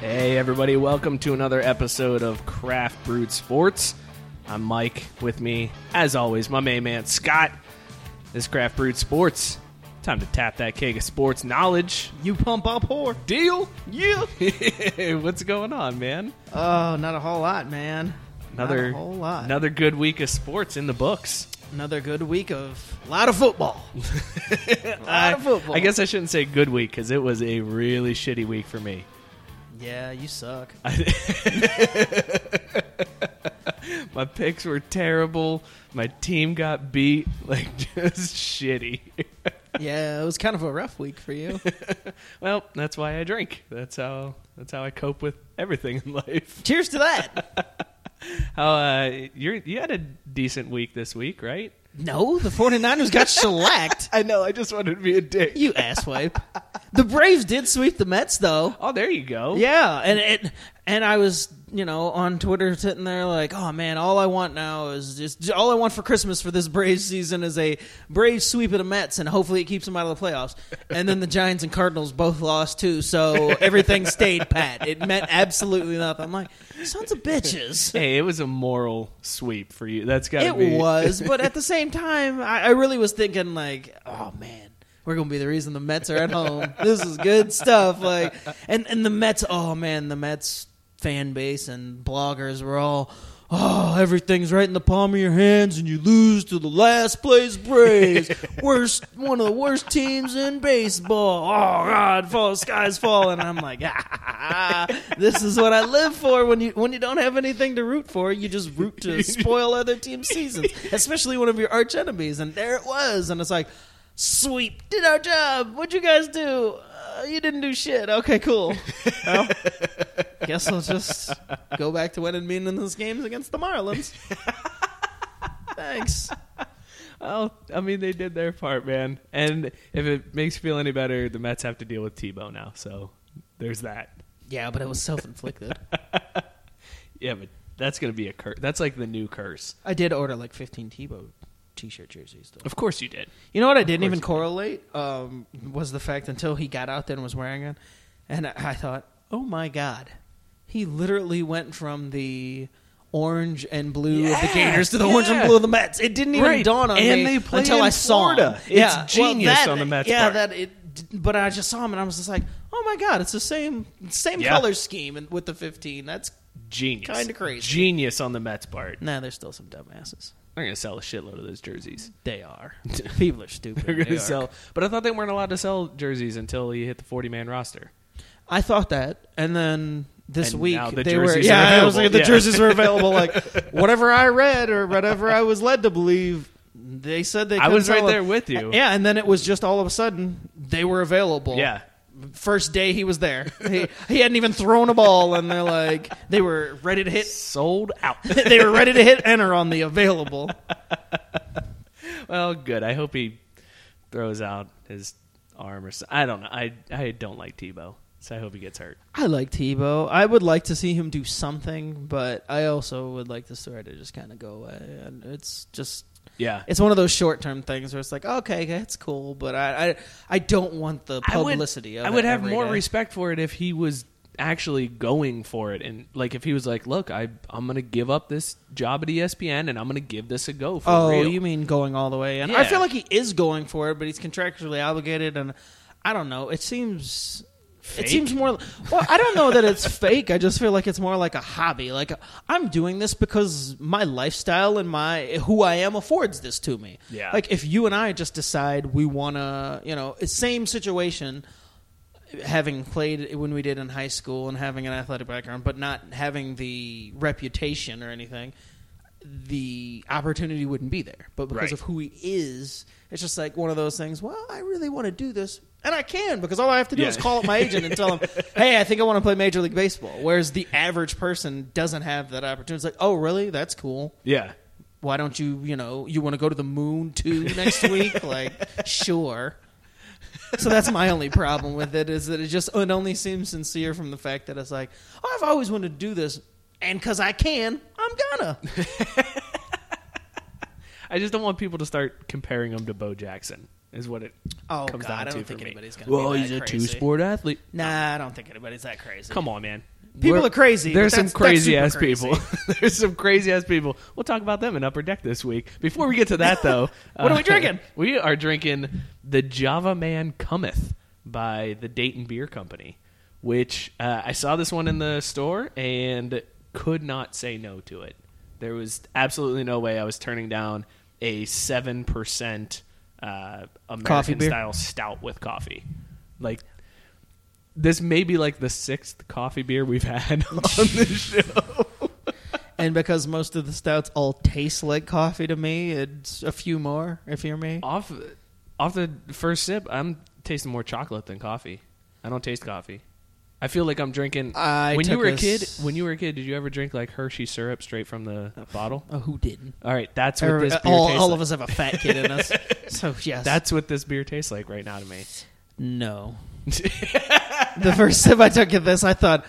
Hey, everybody, welcome to another episode of Craft Brewed Sports. I'm Mike. With me, as always, my main man, Scott. This is Craft Brewed Sports. Time to tap that keg of sports knowledge. You pump up whore. Deal? Yeah. What's going on, man? Oh, not a whole lot, man. Another not a whole lot. Another good week of sports in the books. Another good week of a lot of football. a lot I, of football. I guess I shouldn't say good week because it was a really shitty week for me. Yeah, you suck. My picks were terrible. My team got beat. Like just shitty. Yeah, it was kind of a rough week for you. well, that's why I drink. That's how that's how I cope with everything in life. Cheers to that. How uh, you you had a decent week this week, right? No, the 49ers got shellacked. I know. I just wanted to be a dick. You asswipe. The Braves did sweep the Mets, though. Oh, there you go. Yeah, and it and I was you know on Twitter sitting there like, oh man, all I want now is just all I want for Christmas for this Braves season is a Braves sweep of the Mets, and hopefully it keeps them out of the playoffs. And then the Giants and Cardinals both lost too, so everything stayed pat. It meant absolutely nothing. I'm like, sons of bitches. Hey, it was a moral sweep for you. That's got to be It be. was, but at the same time, I, I really was thinking like, oh man, we're gonna be the reason the Mets are at home. this is good stuff. Like, and and the Mets, oh man, the Mets fan base and bloggers were all. Oh, everything's right in the palm of your hands, and you lose to the last place Braves. worst, one of the worst teams in baseball. Oh God, fall, sky's falling. I'm like, ah, this is what I live for. When you when you don't have anything to root for, you just root to spoil other teams' seasons, especially one of your arch enemies. And there it was, and it's like, sweep, did our job. What'd you guys do? Uh, you didn't do shit. Okay, cool. Well, guess I'll just go back to winning meaningless games against the Marlins. Thanks. Well, I mean, they did their part, man. And if it makes you feel any better, the Mets have to deal with Tebow now. So there's that. Yeah, but it was self inflicted. Yeah, but that's gonna be a curse. That's like the new curse. I did order like 15 Tebow t-shirt jerseys though. Of course you did. You know what I didn't even correlate um, was the fact until he got out there and was wearing it, and I, I thought, oh my god, he literally went from the orange and blue of the Yeah, Gators to the orange and blue of the Mets. It didn't even Right, dawn on and me they play until in I saw Florida. him. It's yeah, well, genius that- on the Mets' Yeah, part. that it. But I just saw him and I was just like, oh my god, it's the same same Yeah. color scheme and with the 15. That's Genius. Kinda crazy. Genius on the Mets' part. nah. There's still some dumbasses. They're gonna sell a shitload of those jerseys. They are. People are stupid. They're gonna York. sell, but I thought they weren't allowed to sell jerseys until you hit the forty-man roster. I thought that, and then this And week the they were yeah. I was like, the Yeah. jerseys were available. Like whatever I read or whatever I was led to believe, They said they. I was right there with you. Yeah, and then it was just all of a sudden they were available. Yeah. First day he was there. He, he hadn't even thrown a ball, and they're like they were ready to hit. Sold out. they were ready to hit enter on the available. well, good. I hope he throws out his arm or so. I don't know. I I don't like Tebow, so I hope he gets hurt. I like Tebow. I would like to see him do something, but I also would like the story to just kind of go away. And it's just Yeah. it's one of those short term things where it's like, okay, that's cool, but I I, I don't want the I would- publicity. of it. I would have more day. respect for it if he was actually going for it and like if he was like, "Look, I I'm going to give up this job at ESPN and I'm going to give this a go for Oh, real." you mean going all the way? And Yeah. I feel like he is going for it, but he's contractually obligated, and I don't know. It seems. Fake? It seems more. Well, I don't know that it's fake. I just feel like it's more like a hobby. Like I'm doing this because my lifestyle and my who I am affords this to me. Yeah. Like if you and I just decide we want to, you know, same situation. Having played when we did in high school and having an athletic background, but not having the reputation or anything, the opportunity wouldn't be there. But because Right. of who he is, it's just like one of those things. Well, I really want to do this, and I can because all I have to do Yeah. is call up my agent and tell him, "Hey, I think I want to play Major League Baseball." Whereas the average person doesn't have that opportunity. It's like, "Oh, really? That's cool. yeah. Why don't you, you know, you want to go to the moon too next week?" Like, sure. So that's my only problem with it is that it just it only seems sincere from the fact that it's like, oh, I've always wanted to do this, and because I can, I'm gonna. I just don't want people to start comparing him to Bo Jackson. Is what it Oh comes God, down I to don't for think me. anybody's gonna. Well, be he's that a crazy. two-sport athlete. Nah, I don't think anybody's that crazy. Come on, man. People We're- are crazy, There's some that's- that's crazy super ass crazy. people. there's some crazy ass people. We'll talk about them in Upper Deck this week. Before we get to that, though, What are we drinking? We are drinking the Java Man Cometh by the Dayton Beer Company, which uh, I saw this one in the store and could not say no to it. There was absolutely no way I was turning down a seven percent uh, American style stout with coffee. Like this may be like the sixth coffee beer we've had on the show. And because most of the stouts all taste like coffee to me, it's a few more. If you're me, off off the first sip, I'm tasting more chocolate than coffee. I don't taste coffee. I feel like I'm drinking. I when you were a kid, s- when you were a kid, did you ever drink like Hershey syrup straight from the oh. bottle? oh, who didn't? All right, that's what this uh, beer all tastes all like. of us have a fat kid in us, so yes. That's what this beer tastes like right now to me. no. the first sip I took of this, I thought,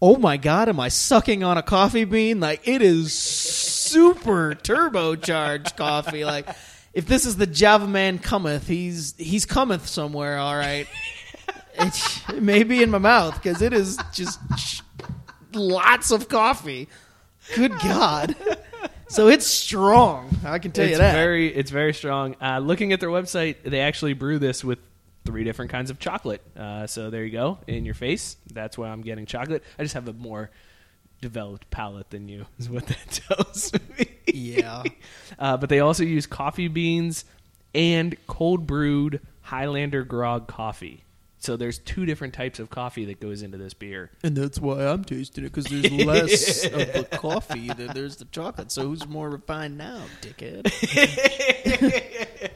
"Oh my god, am I sucking on a coffee bean? Like it is super turbocharged coffee. Like if this is the Java Man cometh, he's he's cometh somewhere. All right, it, it may be in my mouth because it is just lots of coffee. Good God. So it's strong. I can tell it's you that. very it's very strong. Uh, looking at their website, they actually brew this with three different kinds of chocolate. Uh, so there you go in your face. That's why I'm getting chocolate. I just have a more developed palate than you, is what that tells me. yeah. Uh, but they also use coffee beans and cold brewed Highlander grog coffee. So there's two different types of coffee that goes into this beer. And that's why I'm tasting it because there's less of the coffee than there's the chocolate. So who's more refined now, dickhead?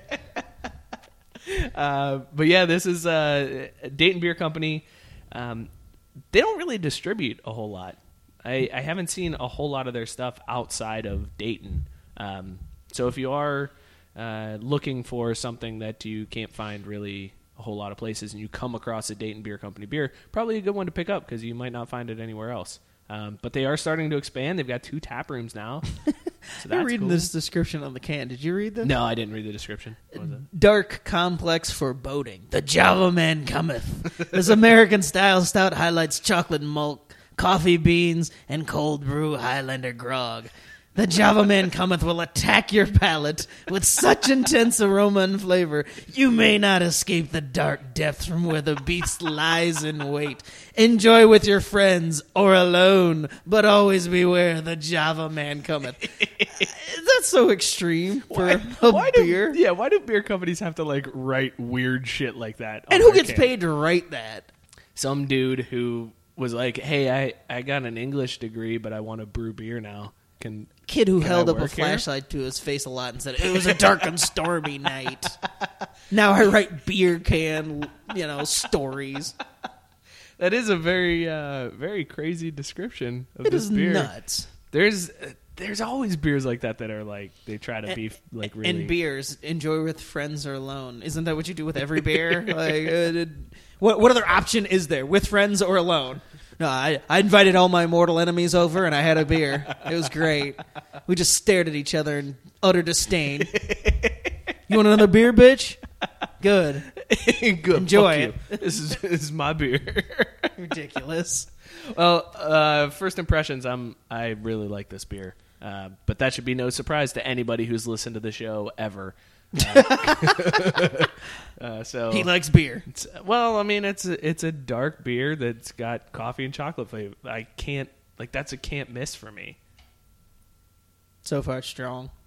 Uh, but yeah, this is uh, Dayton Beer Company. Um, they don't really distribute a whole lot. I, I haven't seen a whole lot of their stuff outside of Dayton. Um, so if you are uh, looking for something that you can't find really a whole lot of places, and you come across a Dayton Beer Company beer, probably a good one to pick up because you might not find it anywhere else. Um, but they are starting to expand. They've got two tap rooms now. So You're reading cool. this description on the can. Did you read this? No, I didn't read the description. What was it? Dark complex foreboding. The Java Man cometh. this American style stout highlights chocolate malt, coffee beans, and cold brew Highlander grog. The Java Man cometh will attack your palate with such intense aroma and flavor, you may not escape the dark depths from where the beast lies in wait. Enjoy with your friends or alone, but always beware the Java Man cometh. That's so extreme for a why do, beer. Yeah, why do beer companies have to like write weird shit like that? And who gets can? paid to write that? Some dude who was like, "Hey, I I got an English degree, but I want to brew beer now." Can Kid who Can held I up a here? flashlight to his face a lot and said it was a dark and stormy night. Now I write beer can, you know, stories. that is a very uh, very crazy description of It this is beer. nuts. There's uh, there's always beers like that that are like they try to be like really And beers, enjoy with friends or alone. Isn't that what you do with every beer? like, uh, what what other option is there? With friends or alone? No, I, I invited all my mortal enemies over and I had a beer. It was great. We just stared at each other in utter disdain. You want another beer, bitch? Good. Good. Enjoy you. This is this is my beer. Ridiculous. well, uh, first impressions. I'm I really like this beer, uh, but that should be no surprise to anybody who's listened to the show ever. Uh, uh, so He likes beer. Well, I mean, it's a, it's a dark beer that's got coffee and chocolate flavor. I can't like that's a can't miss for me. So far, strong.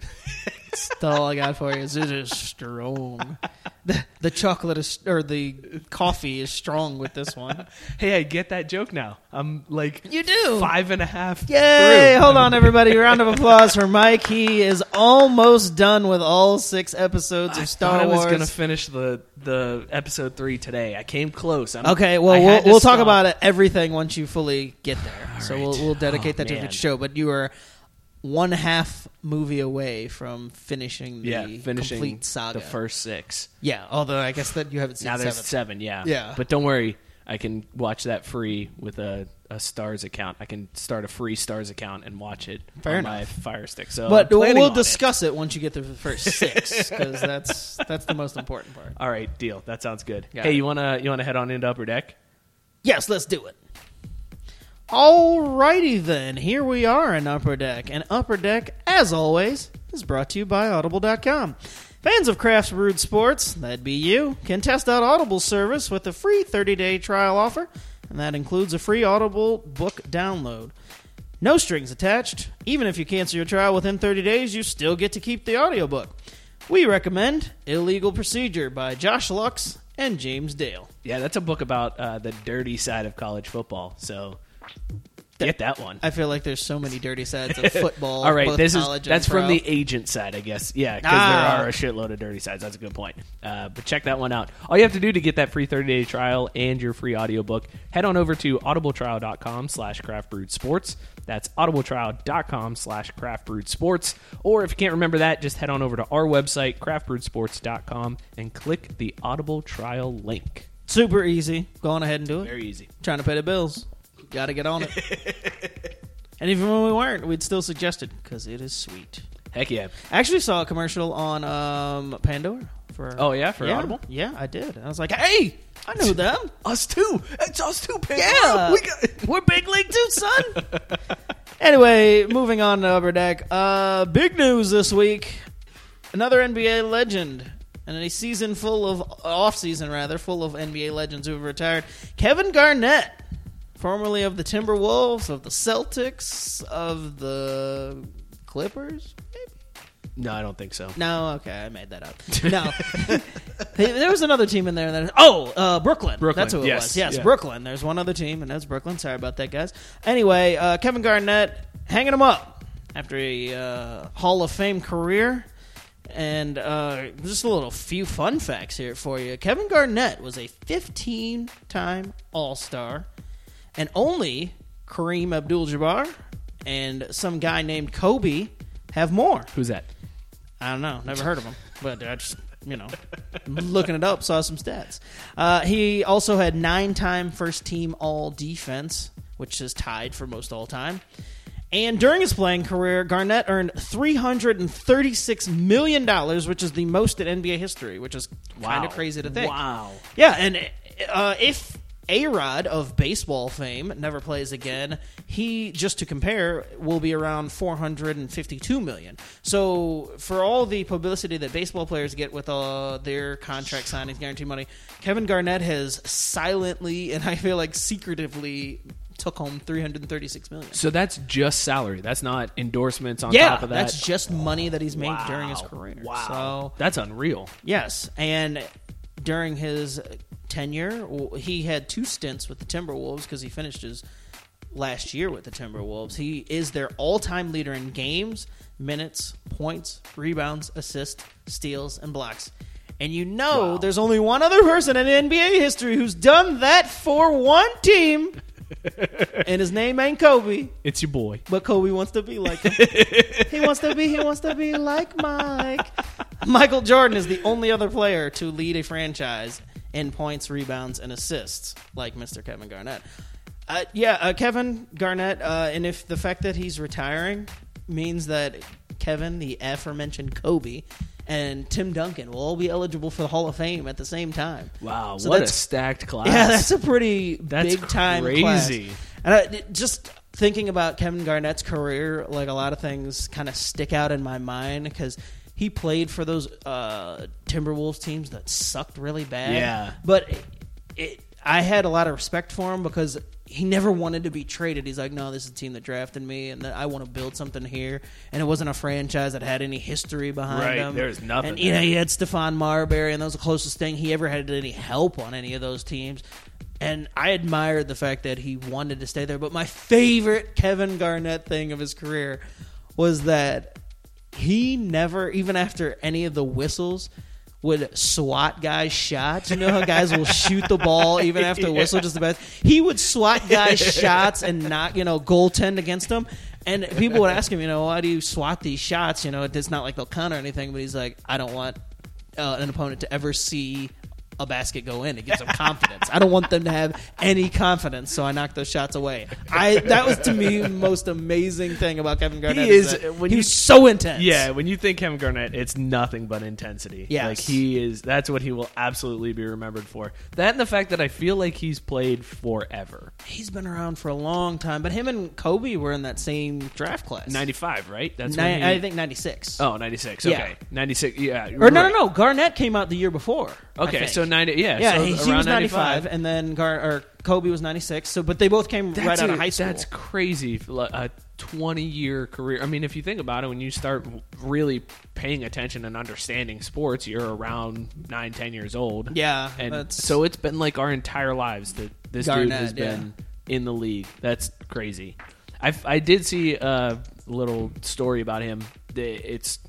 That's all I got for you. Is it is strong. The, the chocolate is or the coffee is strong with this one. Hey, I get that joke now. I'm like You do. five and a half. Yay! through. Hold on, everybody. Round of applause for Mike. He is almost done with all six episodes I of Star thought I was gonna finish the the episode three today. I came close. I'm, Okay, well, we'll, we'll talk about it, everything once you fully get there. so we'll, we'll dedicate Oh, that to the show. But you are one half movie away from finishing the Yeah, finishing complete saga. the first six. Yeah, although I guess that you haven't seen Now there's seven. seven. Yeah, Yeah. But don't worry, I can watch that free with a, a Starz account. I can start a free Starz account and watch it Fair on my enough. Fire Stick. So, But we'll on it. discuss it. once you get through the first six, because that's that's the most important part. All right, deal. That sounds good. Got hey, it. you wanna you wanna head on into Upper Deck? Yes, let's do it. Alrighty then, here we are in Upper Deck. And Upper Deck, as always, is brought to you by Audible.com. Fans of Crafts Brewed Sports, that'd be you, can test out Audible service with a free 30-day trial offer, and that includes a free Audible book download. No strings attached. Even if you cancel your trial within 30 days, you still get to keep the audiobook. We recommend Illegal Procedure by Josh Luchs and James Dale. Yeah, that's a book about uh, the dirty side of college football. So get that one. I feel like there's so many dirty sides of football. All right, this is that's from the agent side, I guess. Yeah, because Ah. there are a shitload of dirty sides. That's a good point. Uh, but check that one out. All you have to do to get that free 30 day trial and your free audiobook, head on over to audibletrial.com slash craftbrewedsports. That's audibletrial.com slash craftbrewedsports. Or if you can't remember that, just head on over to our website, craftbrewedsports.com, and click the Audible trial link. super easy. Go on ahead and do it. Very easy. Trying to pay the bills. Got to get on it. and even when we weren't, we'd still suggest it because it is sweet. Heck yeah. I actually saw a commercial on um, Pandora for. Oh, yeah? For yeah, Audible? Yeah, I did. I was like, hey, I know them. Us too. It's us too, Yeah, We got- we're big league too, son. anyway, moving on to Upper Deck. Uh, big news this week: another NBA legend, and a season full of off season rather full of NBA legends who have retired. Kevin Garnett, formerly of the Timberwolves, of the Celtics, of the Clippers. No, I don't think so. No, okay, I made that up. No, there was another team in there. That oh, uh, Brooklyn. Brooklyn, That's who it yes, was. Yes, yeah. Brooklyn. There's one other team, and that's Brooklyn. Sorry about that, guys. Anyway, uh, Kevin Garnett hanging him up after a uh, Hall of Fame career. And uh, just a little few fun facts here for you. Kevin Garnett was a 15 time All Star, and only Kareem Abdul Jabbar and some guy named Kobe have more. Who's that? I don't know. Never heard of him. But I just, you know, looking it up, saw some stats. Uh, he also had nine time first team all defense, which is tied for most all time. And during his playing career, Garnett earned $336 million, which is the most in NBA history, which is kind of crazy to think. Wow. Yeah, and uh, if A Rod of baseball fame never plays again, he just to compare will be around 452 million. So for all the publicity that baseball players get with uh, their contract signings, guarantee money, Kevin Garnett has silently and I feel like secretively took home 336 million. So that's just salary. That's not endorsements on Yeah, top of that. that's just money that he's made Wow. during his career. Wow. So that's unreal. Yes, and during his tenure, he had two stints with the Timberwolves because he finished his last year with the Timberwolves. He is their all-time leader in games, minutes, points, rebounds, assists, steals, and blocks. And you know, there's only one other person in NBA history who's done that for one team, and his name ain't Kobe. It's your boy. But Kobe wants to be like him. he wants to be. He wants to be like Mike. Michael Jordan is the only other player to lead a franchise in points, rebounds, and assists, like Mr. Kevin Garnett. Uh, yeah, uh, Kevin Garnett, uh, and if the fact that he's retiring means that Kevin, the aforementioned Kobe, and Tim Duncan will all be eligible for the Hall of Fame at the same time. Wow, So what a stacked class. Yeah, that's a pretty That's big time crazy. class. And I, just thinking about Kevin Garnett's career, like a lot of things kind of stick out in my mind because he played for those uh, Timberwolves teams that sucked really bad. Yeah. but it, it, I had a lot of respect for him because he never wanted to be traded. He's like, no, this is the team that drafted me, and that I want to build something here. And it wasn't a franchise that had any history behind Right, him. there's nothing And you know, he had Stephon Marbury, and that was the closest thing he ever had any help on any of those teams. And I admired the fact that he wanted to stay there. But my favorite Kevin Garnett thing of his career was that he never, even after any of the whistles, would swat guys' shots. You know how guys will shoot the ball even after a whistle, just the best. He would swat guys' shots and not, you know, goaltend against them. And people would ask him, you know, why do you swat these shots? You know, it's not like they'll count or anything, but he's like, I don't want uh, an opponent to ever see a basket go in. It gives them confidence. I don't want them to have any confidence, so I knock those shots away. I that was to me the most amazing thing about Kevin Garnett. He is- that uh, when he's so intense. Yeah, when you think Kevin Garnett, it's nothing but intensity. Yes. Like he is that's what he will absolutely be remembered for. That and the fact that I feel like he's played forever. he's been around for a long time. But him and Kobe were in that same draft class. 95, right? That's Ni- when he, I think ninety six. Oh, 96. Yeah. Okay. 96. Yeah. or no, right. no, no. Garnett came out the year before. Okay, think. So 90 yeah, yeah, so he, he was ninety five, and then Gar or Kobe was ninety six. So, but they both came right out of high school. That's crazy. A 20 year career. I mean, if you think about it, when you start really paying attention and understanding sports, you're around 9, 10 years old. Yeah, And that's- so it's been like our entire lives that this dude Garnett, has yeah. been in the league. That's crazy. I, I did see a little story about him. It's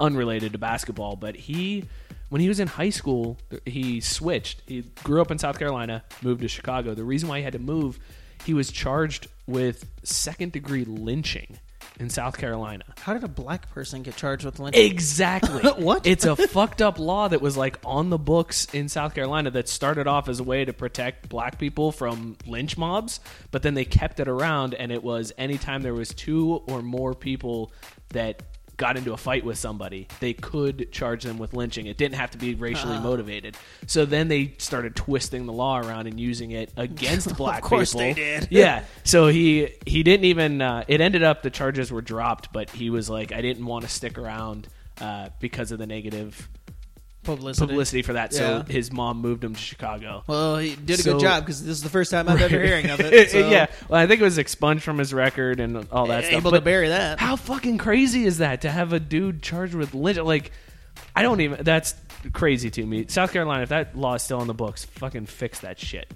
unrelated to basketball, but he, when he was in high school, he switched. He grew up in South Carolina, moved to Chicago. The reason why he had to move, he was charged with second degree lynching in South Carolina. How did a black person get charged with lynching? Exactly. What? It's a fucked up law that was like on the books in South Carolina that started off as a way to protect black people from lynch mobs, but then they kept it around and it was anytime there was two or more people that got into a fight with somebody, they could charge them with lynching. It didn't have to be racially Uh-huh. motivated. So then they started twisting the law around and using it against black people. Of course people. they did. Yeah. So he he didn't even. Uh, it ended up the charges were dropped, but he was like, I didn't want to stick around uh, because of the negative Publicity. publicity for that. Yeah. So his mom moved him to Chicago. Well, he did a So- good job because this is the first time I've ever hearing of it. So yeah. Well, I think it was expunged from his record and all that stuff. able to But bury that. How fucking crazy is that to have a dude charged with lynch? Like, I don't even. That's crazy to me. South Carolina, if that law is still on the books, fucking fix that shit.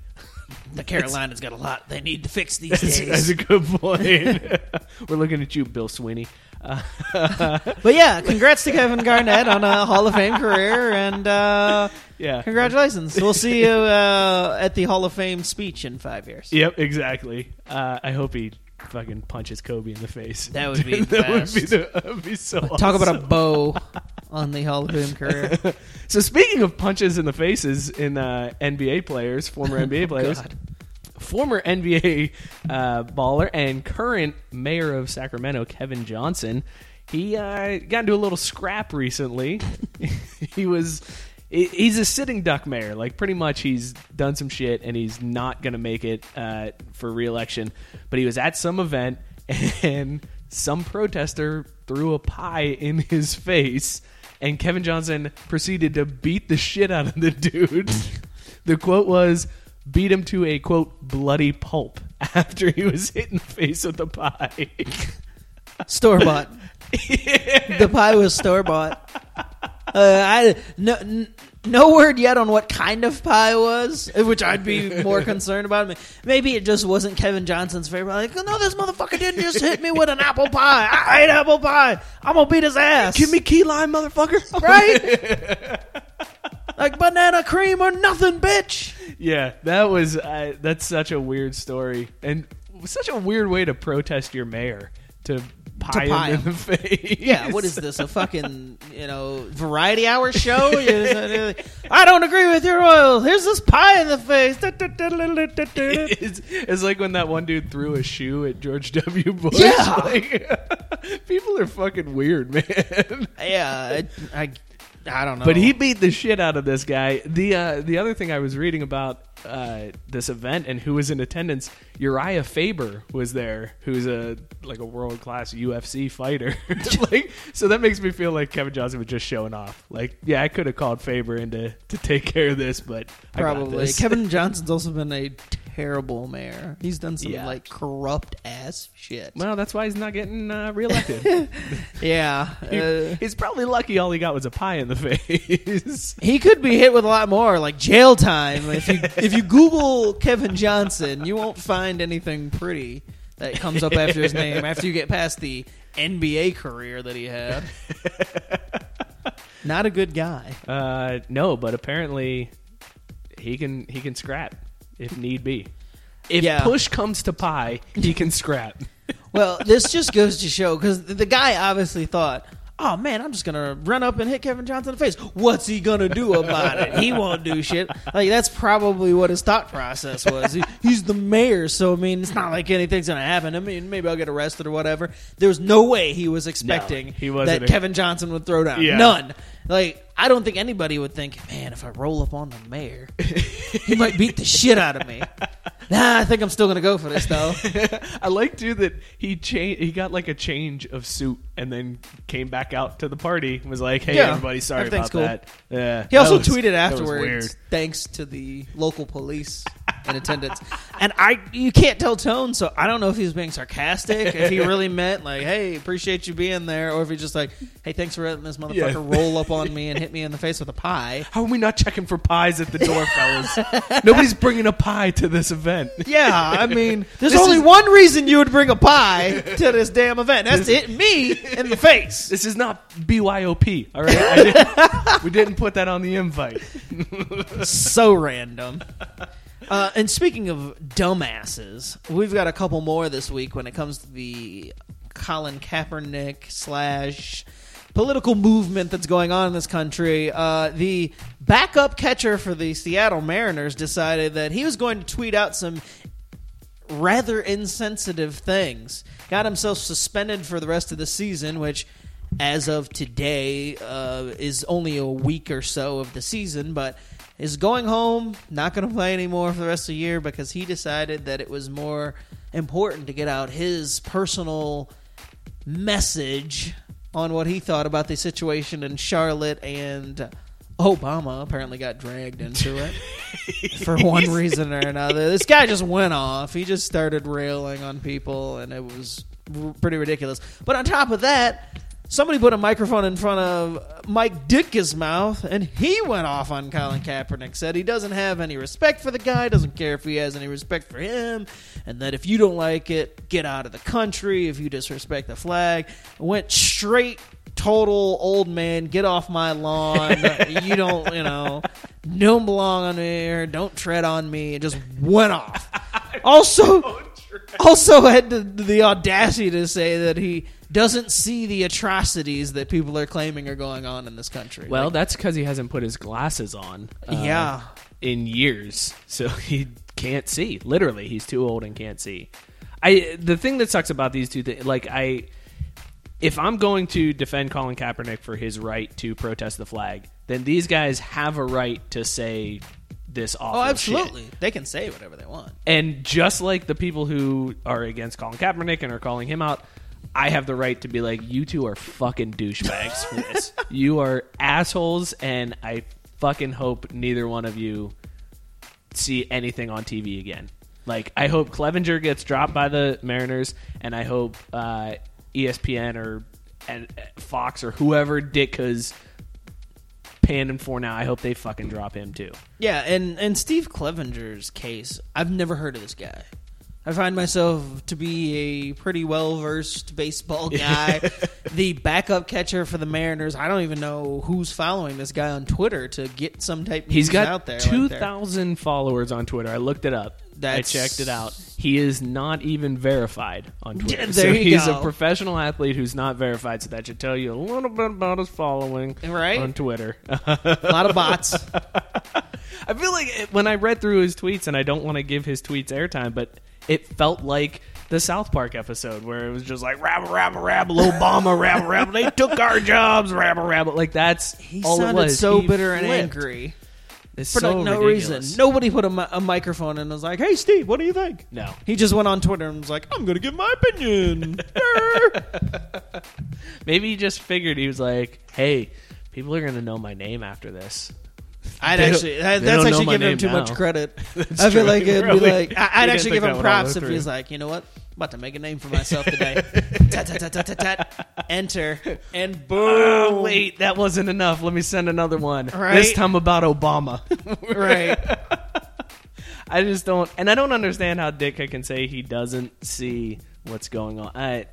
The Carolinas got a lot they need to fix these That's, days. that's a good point. We're looking at you, Bill Sweeney. Uh, But yeah, congrats to Kevin Garnett on a Hall of Fame career, and uh, yeah. congratulations. We'll see you uh, at the Hall of Fame speech in five years. Yep, exactly. Uh, I hope he fucking punches Kobe in the face. That would be that would be best. the, that would be so. Talk about a awesome. bow on the Hall of Fame career. So speaking of punches in the faces in uh, NBA players, former NBA players, God. former NBA uh, baller and current mayor of Sacramento, Kevin Johnson, he uh, got into a little scrap recently. he was. He's a sitting duck mayor. Like, pretty much, he's done some shit and he's not going to make it uh, for reelection. But he was at some event and some protester threw a pie in his face, and Kevin Johnson proceeded to beat the shit out of the dude. the quote was, beat him to a quote bloody pulp after he was hit in the face with the pie. Store bought. The pie was store bought. Uh, I no n- no word yet on what kind of pie was, which I'd be more concerned about. Maybe it just wasn't Kevin Johnson's favorite. Like, no, this motherfucker didn't just hit me with an apple pie. I hate apple pie. I'm gonna beat his ass. Give me key lime, motherfucker. right. like banana cream or nothing, bitch. Yeah, that was uh, that's such a weird story and such a weird way to protest your mayor to pie, pie him in the face. Yeah, what is this? A fucking you know variety hour show? I don't agree with your oil. Here's this pie in the face. it's, it's like when that one dude threw a shoe at George W. Bush. Yeah. Like, people are fucking weird, man. yeah, I, I, I don't know. But he beat the shit out of this guy. The uh, the other thing I was reading about uh, this event and who was in attendance, Urijah Faber was there, who's a like a world class UFC fighter. like, so that makes me feel like Kevin Johnson was just showing off. Like, yeah, I could have called Faber in to, to take care of this, but probably this. Kevin Johnson's also been a terrible mayor. He's done some Yeah. like corrupt ass shit. Well, that's why he's not getting uh, reelected. yeah, uh, he's probably lucky all he got was a pie in the face. he could be hit with a lot more, like jail time. If you if you Google Kevin Johnson, you won't find anything pretty that comes up after his name. After you get past the NBA career that he had, not a good guy. Uh, no, but apparently he can he can scrap if need be. If Yeah. push comes to pie, he can scrap. Well, this just goes to show because the guy obviously thought, "Oh man, I'm just gonna run up and hit Kevin Johnson in the face. What's he gonna do about it? He won't do shit." Like that's probably what his thought process was. He- he's the mayor, so I mean, it's not like anything's gonna happen. I mean, maybe I'll get arrested or whatever. There was no way he was expecting he wasn't that Kevin Johnson would throw down. Yeah. None. Like I don't think anybody would think, "Man, if I roll up on the mayor, he might beat the shit out of me." Nah, I think I'm still gonna go for this though. I like too that he changed. He got like a change of suit and then came back out to the party. and Was like, "Hey, Yeah, everybody, sorry everything's about cool. that." Yeah, He also that was- tweeted that was afterwards, weird. thanks to the local police in attendance. And I, you can't tell tone, so I don't know if he was being sarcastic, if he really meant like, "Hey, appreciate you being there," or if he just like, "Hey, thanks for letting this motherfucker Yeah. roll up on me and hit me in the face with a pie." How are we not checking for pies at the door, fellas? Nobody's bringing a pie to this event. Yeah, I mean, there's This only is- one reason you would bring a pie to this damn event. That's to hit me in the face. This is not BYOP, all right? Didn't, we didn't put that on the invite. so random. Uh, and speaking of dumbasses, we've got a couple more this week when it comes to the Colin Kaepernick slash political movement that's going on in this country. Uh, the backup catcher for the Seattle Mariners decided that he was going to tweet out some rather insensitive things. Got himself suspended for the rest of the season, which, as of today, uh, is only a week or so of the season, but is going home, not going to play anymore for the rest of the year because he decided that it was more important to get out his personal message on what he thought about the situation in Charlotte and Obama apparently got dragged into it for one reason or another. This guy just went off. He just started railing on people, and it was pretty ridiculous. But on top of that, somebody put a microphone in front of Mike Ditka's mouth, and he went off on Colin Kaepernick. Said he doesn't have any respect for the guy, doesn't care if he has any respect for him, and that if you don't like it, get out of the country. If you disrespect the flag, went straight total old man, get off my lawn. you don't, you know, don't belong on or don't tread on me. And just went off. Also, also had the, the audacity to say that he doesn't see the atrocities that people are claiming are going on in this country. Well, Like, that's because he hasn't put his glasses on. uh, Yeah. in years, so he can't see. Literally, he's too old and can't see. I the thing that sucks about these two things, like I, if I'm going to defend Colin Kaepernick for his right to protest the flag, then these guys have a right to say this awful oh, shit. absolutely. They can say whatever they want. And just like the people who are against Colin Kaepernick and are calling him out, I have the right to be like, you two are fucking douchebags for this. You are assholes, and I fucking hope neither one of you see anything on TV again. Like, I hope Clevenger gets dropped by the Mariners, and I hope uh, ESPN or and uh, Fox or whoever Dick Ditka's panning for now. I hope they fucking drop him too. Yeah, and and Steve Clevenger's case, I've never heard of this guy. I find myself to be a pretty well versed baseball guy. the backup catcher for the Mariners. I don't even know who's following this guy on Twitter to get some type. Of He's got out there. two like followers on Twitter. I looked it up. That's- I checked it out. He is not even verified on Twitter. Yeah, so there you he's go. a professional athlete who's not verified. So that should tell you a little bit about his following Right. on Twitter. a lot of bots. I feel like it, when I read through his tweets, and I don't want to give his tweets airtime, but it felt like the South Park episode where it was just like rabble, rabble, rabble, Obama, rabble, rabble. They took our jobs, rabble, rabble. Like that's He all it sounded was. so He bitter and angry It's for so like no ridiculous. reason. Nobody put a, mi- a microphone and was like, "Hey, Steve, what do you think?" No. He just went on Twitter and was like, "I'm going to give my opinion." Maybe he just figured he was like, hey, people are gonna know my name after this. I'd They actually that, that's actually giving him too now. much credit. I feel true. like it'd be like I, I'd actually give him one all the props if through. he's like, you know what, I'm about to make a name for myself today. tat, tat, tat, tat, tat. Enter and boom. Oh, wait, that wasn't enough. Let me send another one. Right. This time about Obama. right. I just don't, and I don't understand how Ditka can say he doesn't see what's going on. I,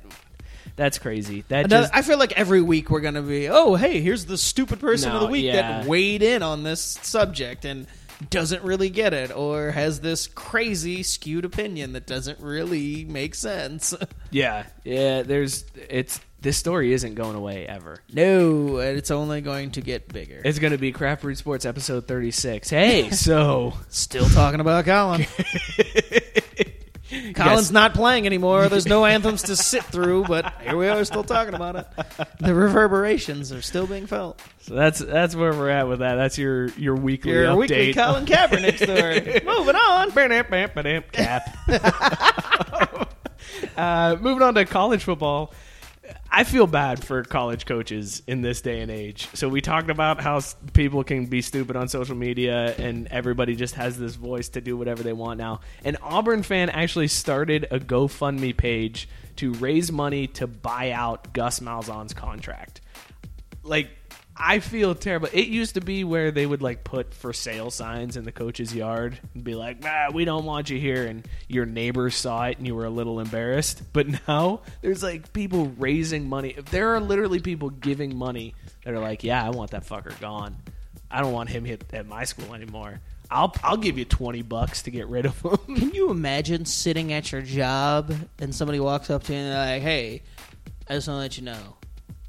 that's crazy. That Another, just I feel like every week we're gonna be, oh hey, here's the stupid person No, of the week yeah. that weighed in on this subject and doesn't really get it or has this crazy skewed opinion that doesn't really make sense. yeah, yeah. There's it's this story isn't going away ever. no, and it's only going to get bigger. It's going to be Craft Brewed Sports episode 36. Hey, so Still talking about Colin. Colin's not playing anymore. There's no anthems to sit through, but here we are still talking about it. The reverberations are still being felt. so that's that's where we're at with that. That's your your weekly Your update. weekly Colin Kaepernick story. Moving on. Cap. uh, moving on to college football. I feel bad for college coaches in this day and age. So we talked about how people can be stupid on social media, and everybody just has this voice to do whatever they want now. An Auburn fan actually started a GoFundMe page to raise money to buy out Gus Malzahn's contract like I feel terrible. It used to be where they would like put for sale signs in the coach's yard and be like, "Ah, we don't want you here," and your neighbors saw it and you were a little embarrassed. But now there's like people raising money. There are literally people giving money that are like, "Yeah, I want that fucker gone. I don't want him hit at my school anymore. I'll I'll give you twenty bucks to get rid of him." Can you imagine sitting at your job and somebody walks up to you and they're like, hey, I just want to let you know,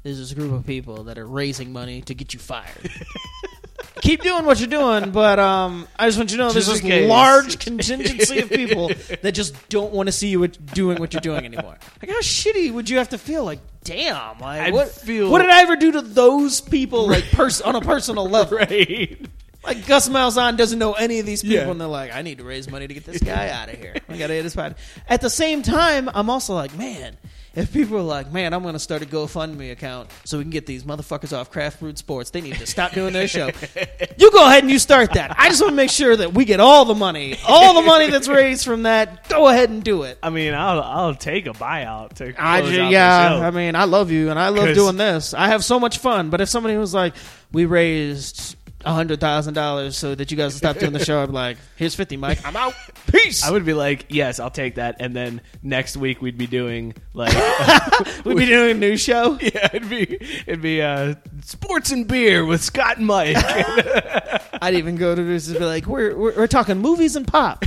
there's this a group of people that are raising money to get you fired. Keep doing what you're doing, but um, I just want you to know there's this case. large contingency of people that just don't want to see you doing what you're doing anymore. Like, how shitty would you have to feel? Like, damn, like I'd what? feel- what did I ever do to those people? Like, pers- on a personal level, right? like Gus Malzahn doesn't know any of these people, Yeah. and they're like, "I need to raise money to get this guy out of here. I gotta hit his spot." At the same time, I'm also like, man, if people are like, "Man, I'm gonna start a GoFundMe account so we can get these motherfuckers off Craft Brewed Sports," they need to stop doing their show. you go ahead and you start that. I just want to make sure that we get all the money, all the money that's raised from that. Go ahead and do it. I mean, I'll I'll take a buyout to close I out ju- the yeah, show. I mean, I love you and I love 'Cause- doing this. I have so much fun. But if somebody was like, "We raised hundred thousand dollars so that you guys will stop doing the show," I'd be like, "Here's fifty, Mike. I'm out. Peace." I would be like, yes, I'll take that. And then next week we'd be doing like, We'd be doing a new show. yeah, it'd be it'd be uh, sports and beer with Scott and Mike. I'd even go to this and be like, "We're we're, we're talking movies and pop.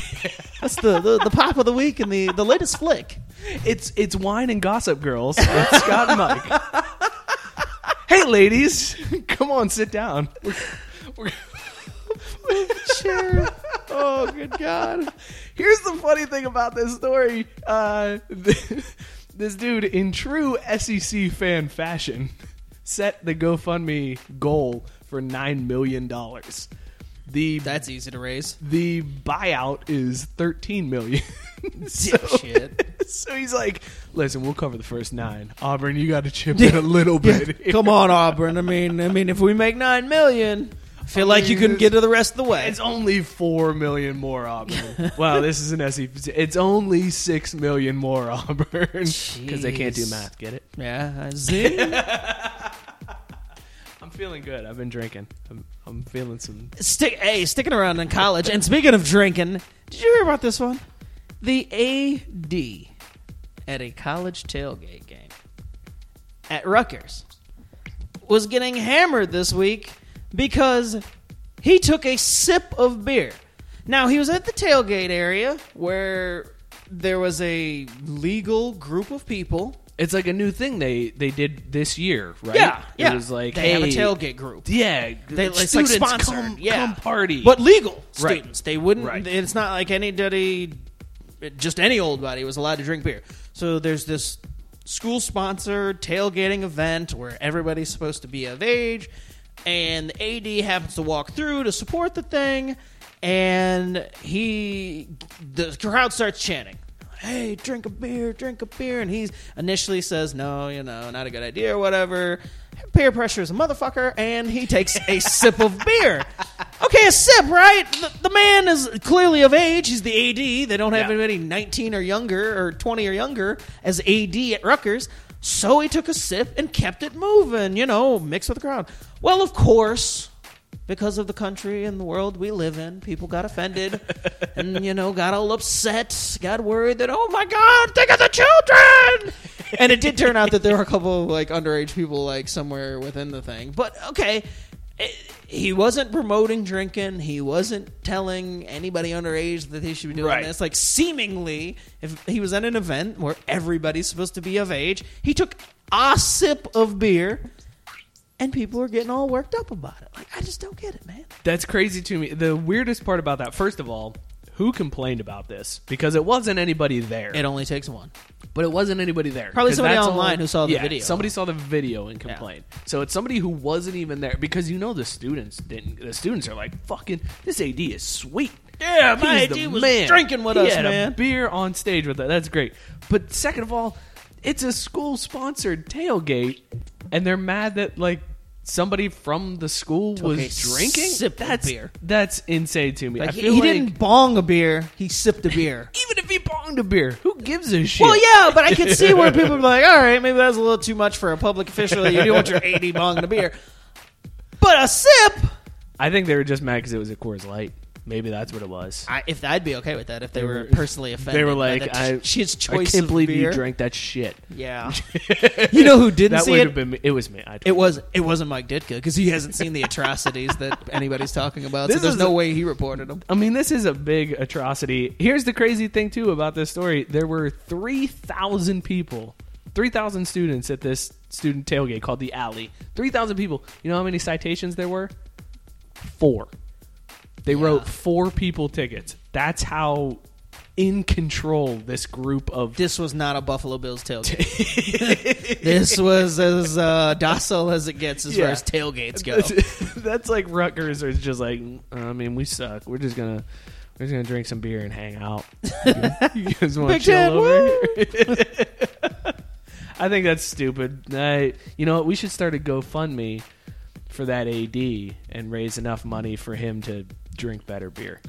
That's the, the the pop of the week and the the latest flick." it's it's wine and gossip girls with Scott and Mike. hey, ladies, come on, sit down. Sure. Oh, good God. Here's the funny thing about this story. Uh, this dude, in true SEC fan fashion, set the GoFundMe goal for $9 million. The, That's easy to raise. the buyout is $13 million. so, so he's like, listen, we'll cover the first nine. Auburn, you got to chip in a little bit. Come on, Auburn. I mean, I mean, if we make nine million, I feel like you couldn't get to the rest of the way. It's only four million more Auburn. wow, this is an SEC. It's only six million more Auburn because they can't do math. Get it? Yeah, uh, zing. I'm feeling good. I've been drinking. I'm, I'm feeling some. Stick, hey, sticking around in college. And speaking of drinking, did you hear about this one? The AD at a college tailgate game at Rutgers was getting hammered this week because he took a sip of beer. Now, he was at the tailgate area where there was a legal group of people. It's like a new thing they they did this year, right? Yeah, yeah. It was like they have a tailgate group. Yeah, They, it's like students sponsored. come, yeah. come party, but legal Right. students. They wouldn't. Right. It's not like anybody, just any old body was allowed to drink beer. So there's this school sponsored tailgating event where everybody's supposed to be of age, and the AD happens to walk through to support the thing, and he the crowd starts chanting. Hey, drink a beer, drink a beer. And he initially says, no, you know, not a good idea or whatever. Peer pressure is a motherfucker. And he takes a sip of beer. Okay, a sip, right? The, the man is clearly of age. He's the AD. They don't have Yeah. anybody 19 or younger or 20 or younger as AD at Rutgers. So he took a sip and kept it moving, you know, mixed with the crowd. Well, of course, because of the country and the world we live in, people got offended and, you know, got all upset, got worried that, oh my God, think of the children! and it did turn out that there were a couple of, like, underage people, like, somewhere within the thing. But, okay. it- he wasn't promoting drinking. He wasn't telling anybody underage that they should be doing Right. this. Like seemingly, if he was at an event where everybody's supposed to be of age, he took a sip of beer, and people are getting all worked up about it. Like I just don't get it, man. That's crazy to me. The weirdest part about that, first of all, who complained about this? Because it wasn't anybody there. It only takes one. but it wasn't anybody there. Probably 'Cause somebody that's online who saw the yeah, video. Somebody saw the video and complained. So it's somebody who wasn't even there because you know the students didn't. The students are like, "Fucking, this AD is sweet." Yeah, my He's the AD was man. drinking with He us, had a man. beer on stage with us. That's great. But second of all, it's a school sponsored tailgate, and they're mad that like somebody from the school was drinking. sip of that's beer. That's insane to me. Like I he, feel he like didn't bong a beer; he sipped a beer. even if he bonged a beer, who gives a shit? Well, yeah, but I could see where people would be like, "All right, maybe that's a little too much for a public official. You don't want your AD bonging a beer, but a sip." I think they were just mad because it was a Coors Light. Maybe that's what it was. I, if I'd be okay with that, if they, They were, were- personally offended, they were by like, that I, ch- his I choice can't of believe beer. you drank that shit. Yeah, you know who didn't That see would it? have been me. It was me. I It was it wasn't Mike Ditka because he hasn't seen the atrocities that anybody's talking about. so This there's is no a- way he reported them. I mean, this is a big atrocity. Here's the crazy thing too about this story: there were three thousand people, three thousand students at this student tailgate called the Alley. Three thousand people. You know how many citations there were? Four. They wrote four people tickets. That's how in control this group of This was not a Buffalo Bills tailgate. this was as uh, docile as it gets as Yeah. far as tailgates go. That's, that's like Rutgers is just like I mean we suck. We're just gonna we're just gonna drink some beer and hang out. you guys want to chill over? I think that's stupid. I, you know what? We should start a GoFundMe for that AD and raise enough money for him to drink better beer.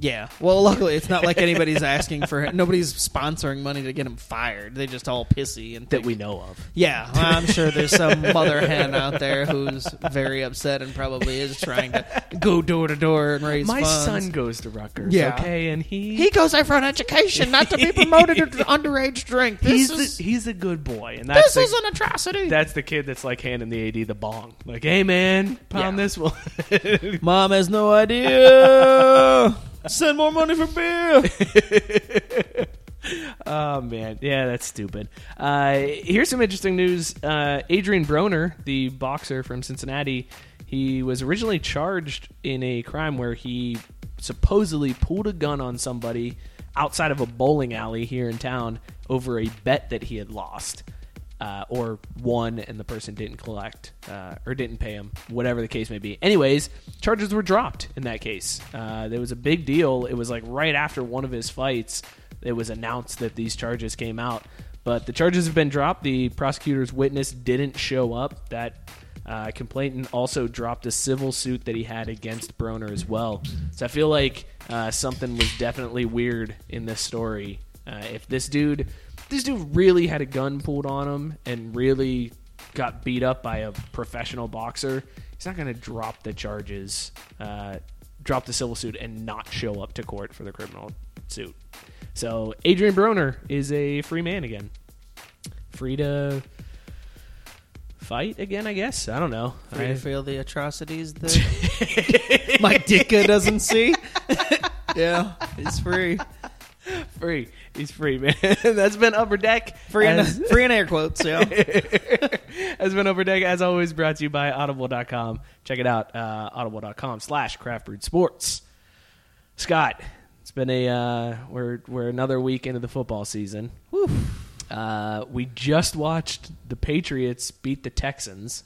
Yeah. Well, luckily, it's not like anybody's asking for nobody's sponsoring money to get him fired. They just all pissy and That we know of. Yeah, I'm sure there's some mother hen out there who's very upset and probably is trying to go door to door and raise My funds. son goes to Rutgers, Yeah. okay, and he he goes there for an education, not to be promoted to underage drink. This he's is the, he's a good boy, and that's this the- is an atrocity. That's the kid that's like handing the AD the bong. Like, hey man, pound Yeah. this one. Mom has no idea. Send more money for beer. oh man, yeah, that's stupid. Uh, here's some interesting news. Uh, Adrien Broner, the boxer from Cincinnati, he was originally charged in a crime where he supposedly pulled a gun on somebody outside of a bowling alley here in town over a bet that he had lost. Uh, or won and the person didn't collect uh, or didn't pay him, whatever the case may be. Anyways, charges were dropped in that case. Uh, there was a big deal. It was like right after one of his fights, it was announced that these charges came out. But the charges have been dropped. The prosecutor's witness didn't show up. That uh, complainant also dropped a civil suit that he had against Broner as well. So I feel like uh, something was definitely weird in this story. Uh, if this dude, this dude really had a gun pulled on him and really got beat up by a professional boxer, he's not going to drop the charges, uh, drop the civil suit, and not show up to court for the criminal suit. So Adrien Broner is a free man again, free to fight again. I guess I don't know. Free I- to feel the atrocities that Mike Ditka doesn't see. yeah, he's free. free. He's free, man. That's been Upper Deck. Free in, As- free in air quotes, yeah. has been Upper Deck, as always, brought to you by Audible.com. Check it out, uh, audible.com slash craft brewed sports. Scott, it's been a, uh, we're, we're another week into the football season. Uh, we just watched the Patriots beat the Texans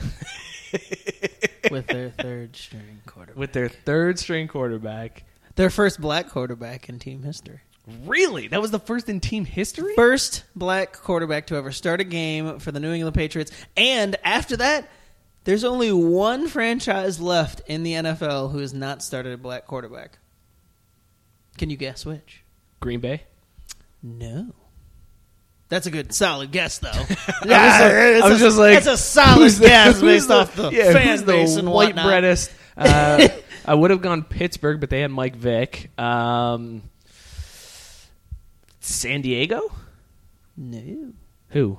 With their third string quarterback. with their third string quarterback. Their first black quarterback in team history. Really? That was the first in team history? First black quarterback to ever start a game for the New England Patriots. And after that, there's only one franchise left in the NFL who has not started a black quarterback. Can you guess which? Green Bay? No. That's a good solid guess, though. yeah, I was just like, that's a solid the- guess based the- off the yeah, fan who's the base and white whatnot. breadest. Uh, I would have gone Pittsburgh, but they had Mike Vick. Um, San Diego? No. Who?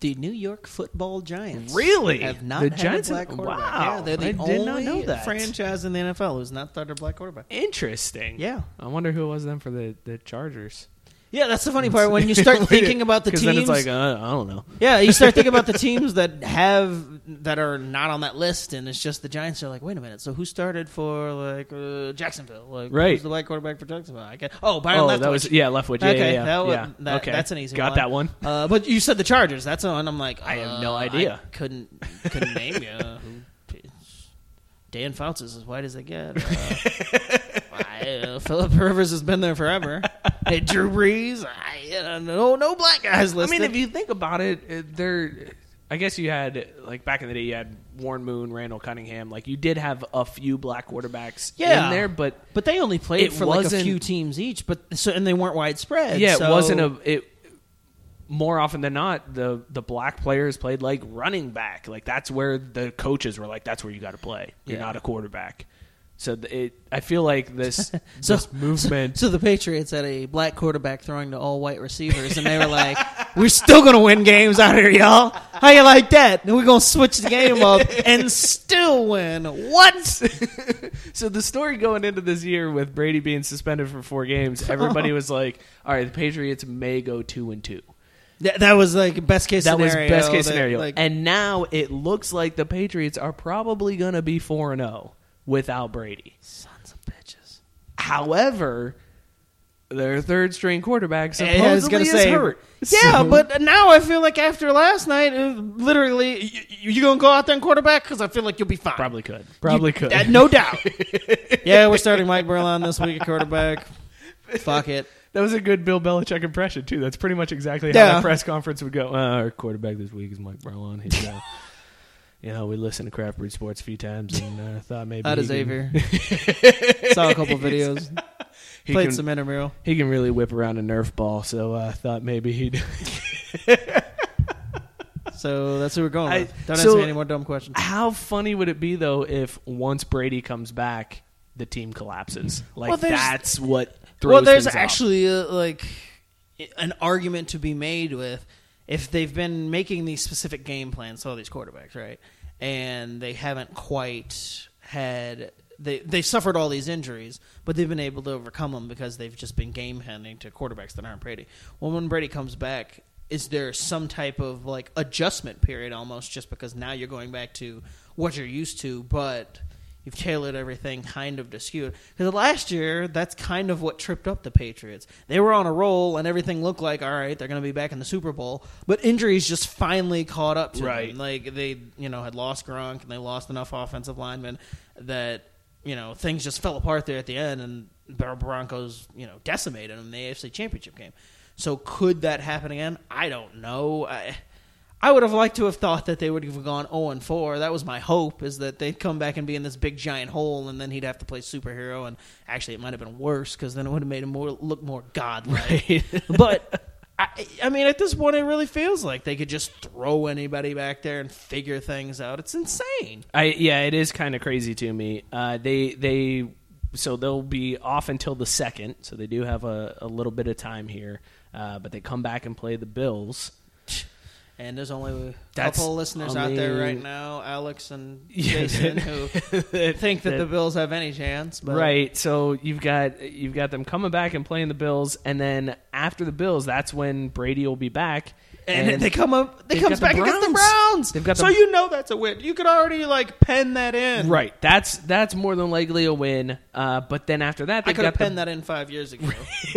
The New York Football Giants Really? have not The had Giants- a black quarterback. wow. Yeah, they're the I did only not know that. franchise in the NFL who's not started a black quarterback. Interesting. Yeah. I wonder who it was then for the, the Chargers. Yeah, that's the funny part when you start thinking about the teams. then it's like, uh, I don't know. yeah, you start thinking about the teams that have that are not on that list, and it's just the Giants. Are like, wait a minute, so who started for like uh, Jacksonville? Like, Right. Who's the black quarterback for Jacksonville? I guess. Oh, Byron oh, Leftwich. that was, yeah, Leftwich. Yeah, okay, yeah, yeah. that, was, yeah. that okay. that's an easy one. Got one. that one. Uh, but you said the Chargers. That's one. I'm like, I have no uh, idea. I couldn't couldn't name you. Dan Fouts is as white as they get. Uh, I, uh, Philip Rivers has been there forever. Hey, Drew Brees. I, uh, no, no black guys I mean, if you think about it, it there. I guess you had like back in the day, you had Warren Moon, Randall Cunningham. Like you did have a few black quarterbacks Yeah. in there, but But they only played for like a few teams each, but so and they weren't widespread. yeah, so- it wasn't a. It more often than not, the the black players played like running back. Like that's where the coaches were like, that's where you got to play. You're Yeah. not a quarterback. So it, I feel like this So- this movement. So the Patriots had a black quarterback throwing to all white receivers, and they were like, "We're still gonna win games out here, y'all. How you like that? And we're gonna switch the game up and still win. What? So the story going into this year with Brady being suspended for four games, everybody was like, "All right, the Patriots may go two and two." That, that was like best case. Scenario. That was scenario. best case That, scenario. like- and now it looks like the Patriots are probably going to be 4 and 0 without Brady. sons of bitches. However, their third string quarterback Yeah, I was supposedly gonna is say, hurt. Yeah, So- but now I feel like after last night, uh, literally, you, you gonna go out there and quarterback because I feel like you'll be fine. probably could. Probably could. no doubt. yeah, we're starting Mike Burlon this week at quarterback. Fuck it. That was a good Bill Belichick impression too. That's pretty much exactly Yeah. how the press conference would go. Uh, our quarterback this week is Mike Barlon. He's, uh, you know, we listened to Craft Brewed Sports a few times and uh, thought maybe Out of Xavier. Saw a couple videos. he Played can, some intramural. he can really whip around a Nerf ball. So I uh, thought maybe he'd. So that's who we're going I- with. Don't so- ask me any more dumb questions. How funny would it be though if once Brady comes back, the team collapses? Like Well, that's what. Throws Well, there's actually uh like an argument to be made with if they've been making these specific game plans, all these quarterbacks, right? And they haven't quite had they they suffered all these injuries, but they've been able to overcome them because they've just been game handing to quarterbacks that aren't Brady. Well, when Brady comes back, is there some type of like adjustment period almost just because now you're going back to what you're used to, but you've tailored everything kind of to skew. Because last year, that's kind of what tripped up the Patriots. They were on a roll, and everything looked like all right, they're going to be back in the Super Bowl. But injuries just finally caught up to Right. them. Like they, you know, had lost Gronk and they lost enough offensive linemen that you know things just fell apart there at the end, and the Broncos, you know, decimated them in the AFC Championship game. So could that happen again? I don't know. I, I would have liked to have thought that they would have gone 0 and 4. That was my hope, is that they'd come back and be in this big giant hole, and then he'd have to play superhero. And actually, it might have been worse because then it would have made him more look more godlike. but I, I mean, at this point, it really feels like they could just throw anybody back there and figure things out. It's insane. I yeah, it is kind of crazy to me. Uh, they they so they'll be off until the second, so they do have a, a little bit of time here. Uh, but they come back and play the Bills. And there's only a That's- couple of listeners out there right now, Alex and. Jason, who think that the Bills have any chance. But Right. So you've got you've got them coming back and playing the Bills, and then after the Bills, that's when Brady will be back. And, they come up. They comes got the back against the Browns. They've got so you know that's a win. You could already like pen that in. Right. That's that's more than likely a win. Uh, but then after that, I they've could have the penned that in five years ago.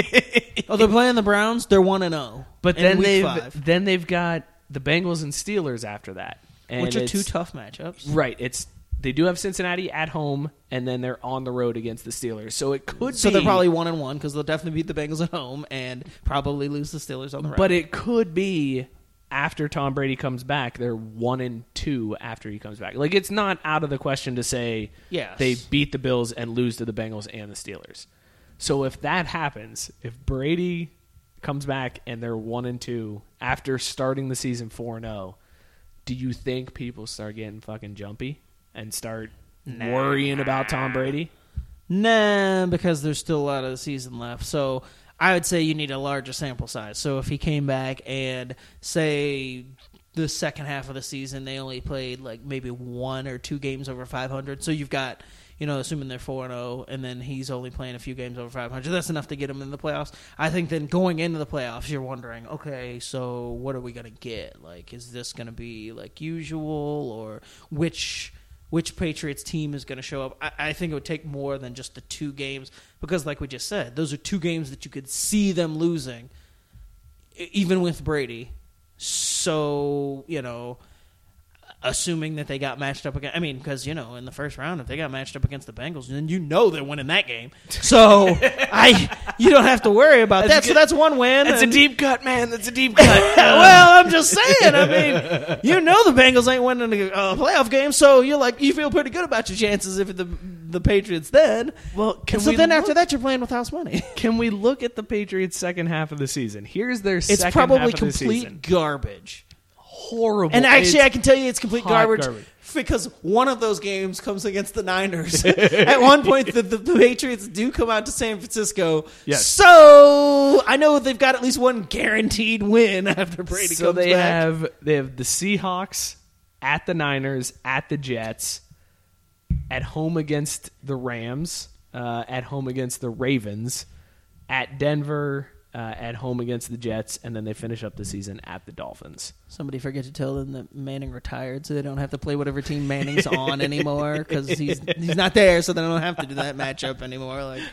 oh, they're playing the Browns. They're one and zero. But in then they've five, then they've got the Bengals and Steelers after that, and which are two tough matchups. Right. It's they do have Cincinnati at home, and then they're on the road against the Steelers. So it could So be, they're probably one and one because they'll definitely beat the Bengals at home and probably lose the Steelers on the road. but it could be after Tom Brady comes back, they're one and two after he comes back. Like it's not out of the question to say Yes. they beat the Bills and lose to the Bengals and the Steelers. So if that happens, if Brady comes back and they're one and two after starting the season four and zero, do you think people start getting fucking jumpy and start worrying about Tom Brady? Nah, because there's still a lot of the season left. So I would say you need a larger sample size. So if he came back and say the second half of the season they only played like maybe one or two games over 500. So you've got you know, assuming they're 4 and 0 and then he's only playing a few games over 500. That's enough to get him in the playoffs. I think then going into the playoffs you're wondering, okay, so what are we going to get? Like is this going to be like usual or which which Patriots team is going to show up. I, I think it would take more than just the two games because, like we just said, those are two games that you could see them losing, even with Brady. So you know, assuming that they got matched up against, I mean, because you know, in the first round, if they got matched up against the Bengals, then you know they're winning that game. So I, you don't have to worry about that. So that's one win. That's a deep cut, man. That's a deep cut. well, I'm just saying. I mean, you know the Bengals ain't winning a uh, playoff game, so you're like you feel pretty good about your chances if the the Patriots then. Well, can so we then look- after that, you're playing with house money. Can we look at the Patriots' second half of the season? Here's their It's second probably half of the complete garbage. Horrible. And actually, It's- I can tell you, it's complete garbage, garbage. because one of those games comes against the Niners. At one point, the, the, the Patriots do come out to San Francisco. Yes. So I know they've got at least one guaranteed win after Brady so comes they back. have they have the Seahawks at the Niners, at the Jets, at home against the Rams, uh, at home against the Ravens, at Denver, uh, at home against the Jets, and then they finish up the season at the Dolphins. Somebody forget to tell them that Manning retired, so they don't have to play whatever team Manning's on anymore because he's he's not there, so they don't have to do that matchup anymore. Like,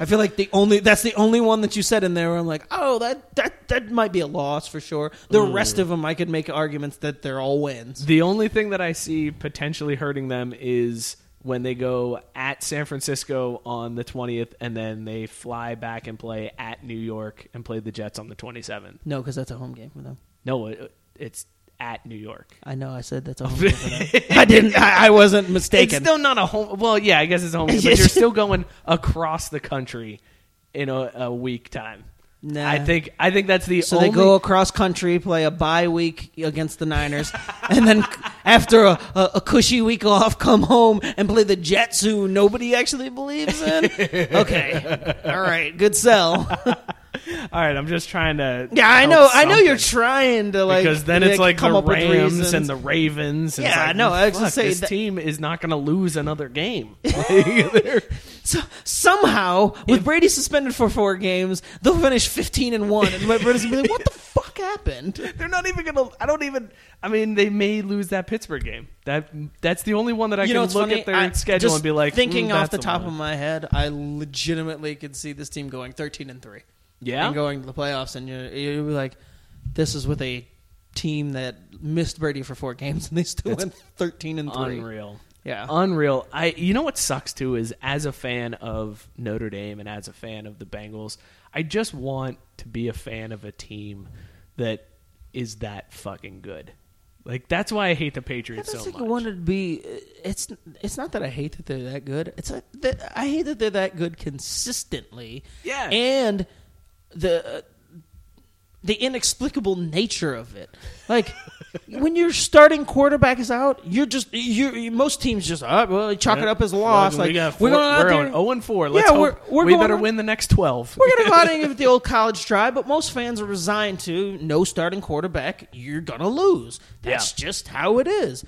I feel like the only that's the only one that you said in there. Where I'm like, oh, that that that might be a loss for sure. The rest of them, I could make arguments that they're all wins. The only thing that I see potentially hurting them is when they go at San Francisco on the 20th and then they fly back and play at New York and play the Jets on the 27th. No, because that's a home game for them. No, it, it's at New York. I know. I said that's a home game for them. I didn't. I, I wasn't mistaken. It's still not a home. Well, yeah, I guess it's a home, game, but you're still going across the country in a, a week time. Nah. I think I think that's the So only. they go across country, play a bye week against the Niners, and then after a, a, a cushy week off, come home and play the Jets, who nobody actually believes in. Okay, all right, good sell. All right, I'm just trying to. Yeah, I know. I know you're trying to like because then it's like come the Rams and the Ravens. And Yeah, like, no, I was gonna say this that- team is not going to lose another game. Like, So, somehow, with Brady suspended for four games, they'll finish 15 and one, and Brady's gonna be like, "What the fuck happened?" They're not even gonna. I don't even. I mean, they may lose that Pittsburgh game. That that's the only one that I you can know, look funny. at their I- schedule and be like, thinking mm, off the top one. of my head, I legitimately could see this team going 13 and three. Yeah? and going to the playoffs, and you're, you're like, this is with a team that missed Brady for four games, and they still went 13 and three. unreal. Yeah. unreal. I. You know what sucks too is as a fan of Notre Dame and as a fan of the Bengals, I just want to be a fan of a team that is that fucking good. Like that's why I hate the Patriots so think much. I wanted to be. It's it's not that I hate that they're that good. It's like that I hate that they're that good consistently. Yeah. and the the inexplicable nature of it. Like when your starting quarterback is out, you're just you. Most teams just uh, well chalk it up as a loss. Well, like we got we're going out we're there. 0 and 4. Let's Yeah, hope we're- we're we better on- win the next 12. We're gonna go out and give it the old college try, but most fans are resigned to no starting quarterback. You're gonna lose. That's Yeah. just how it is.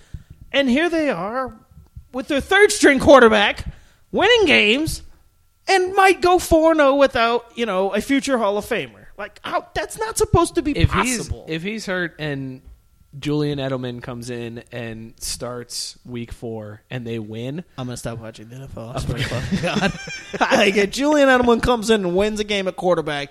And here they are with their third string quarterback, winning games, and might go four zero without you know a future Hall of Famer. Like how that's not supposed to be if possible. he's if he's hurt and Julian Edelman comes in and starts week 4 and they win, I'm gonna stop watching the NFL. I swear to fucking God. like if Julian Edelman comes in and wins a game at quarterback,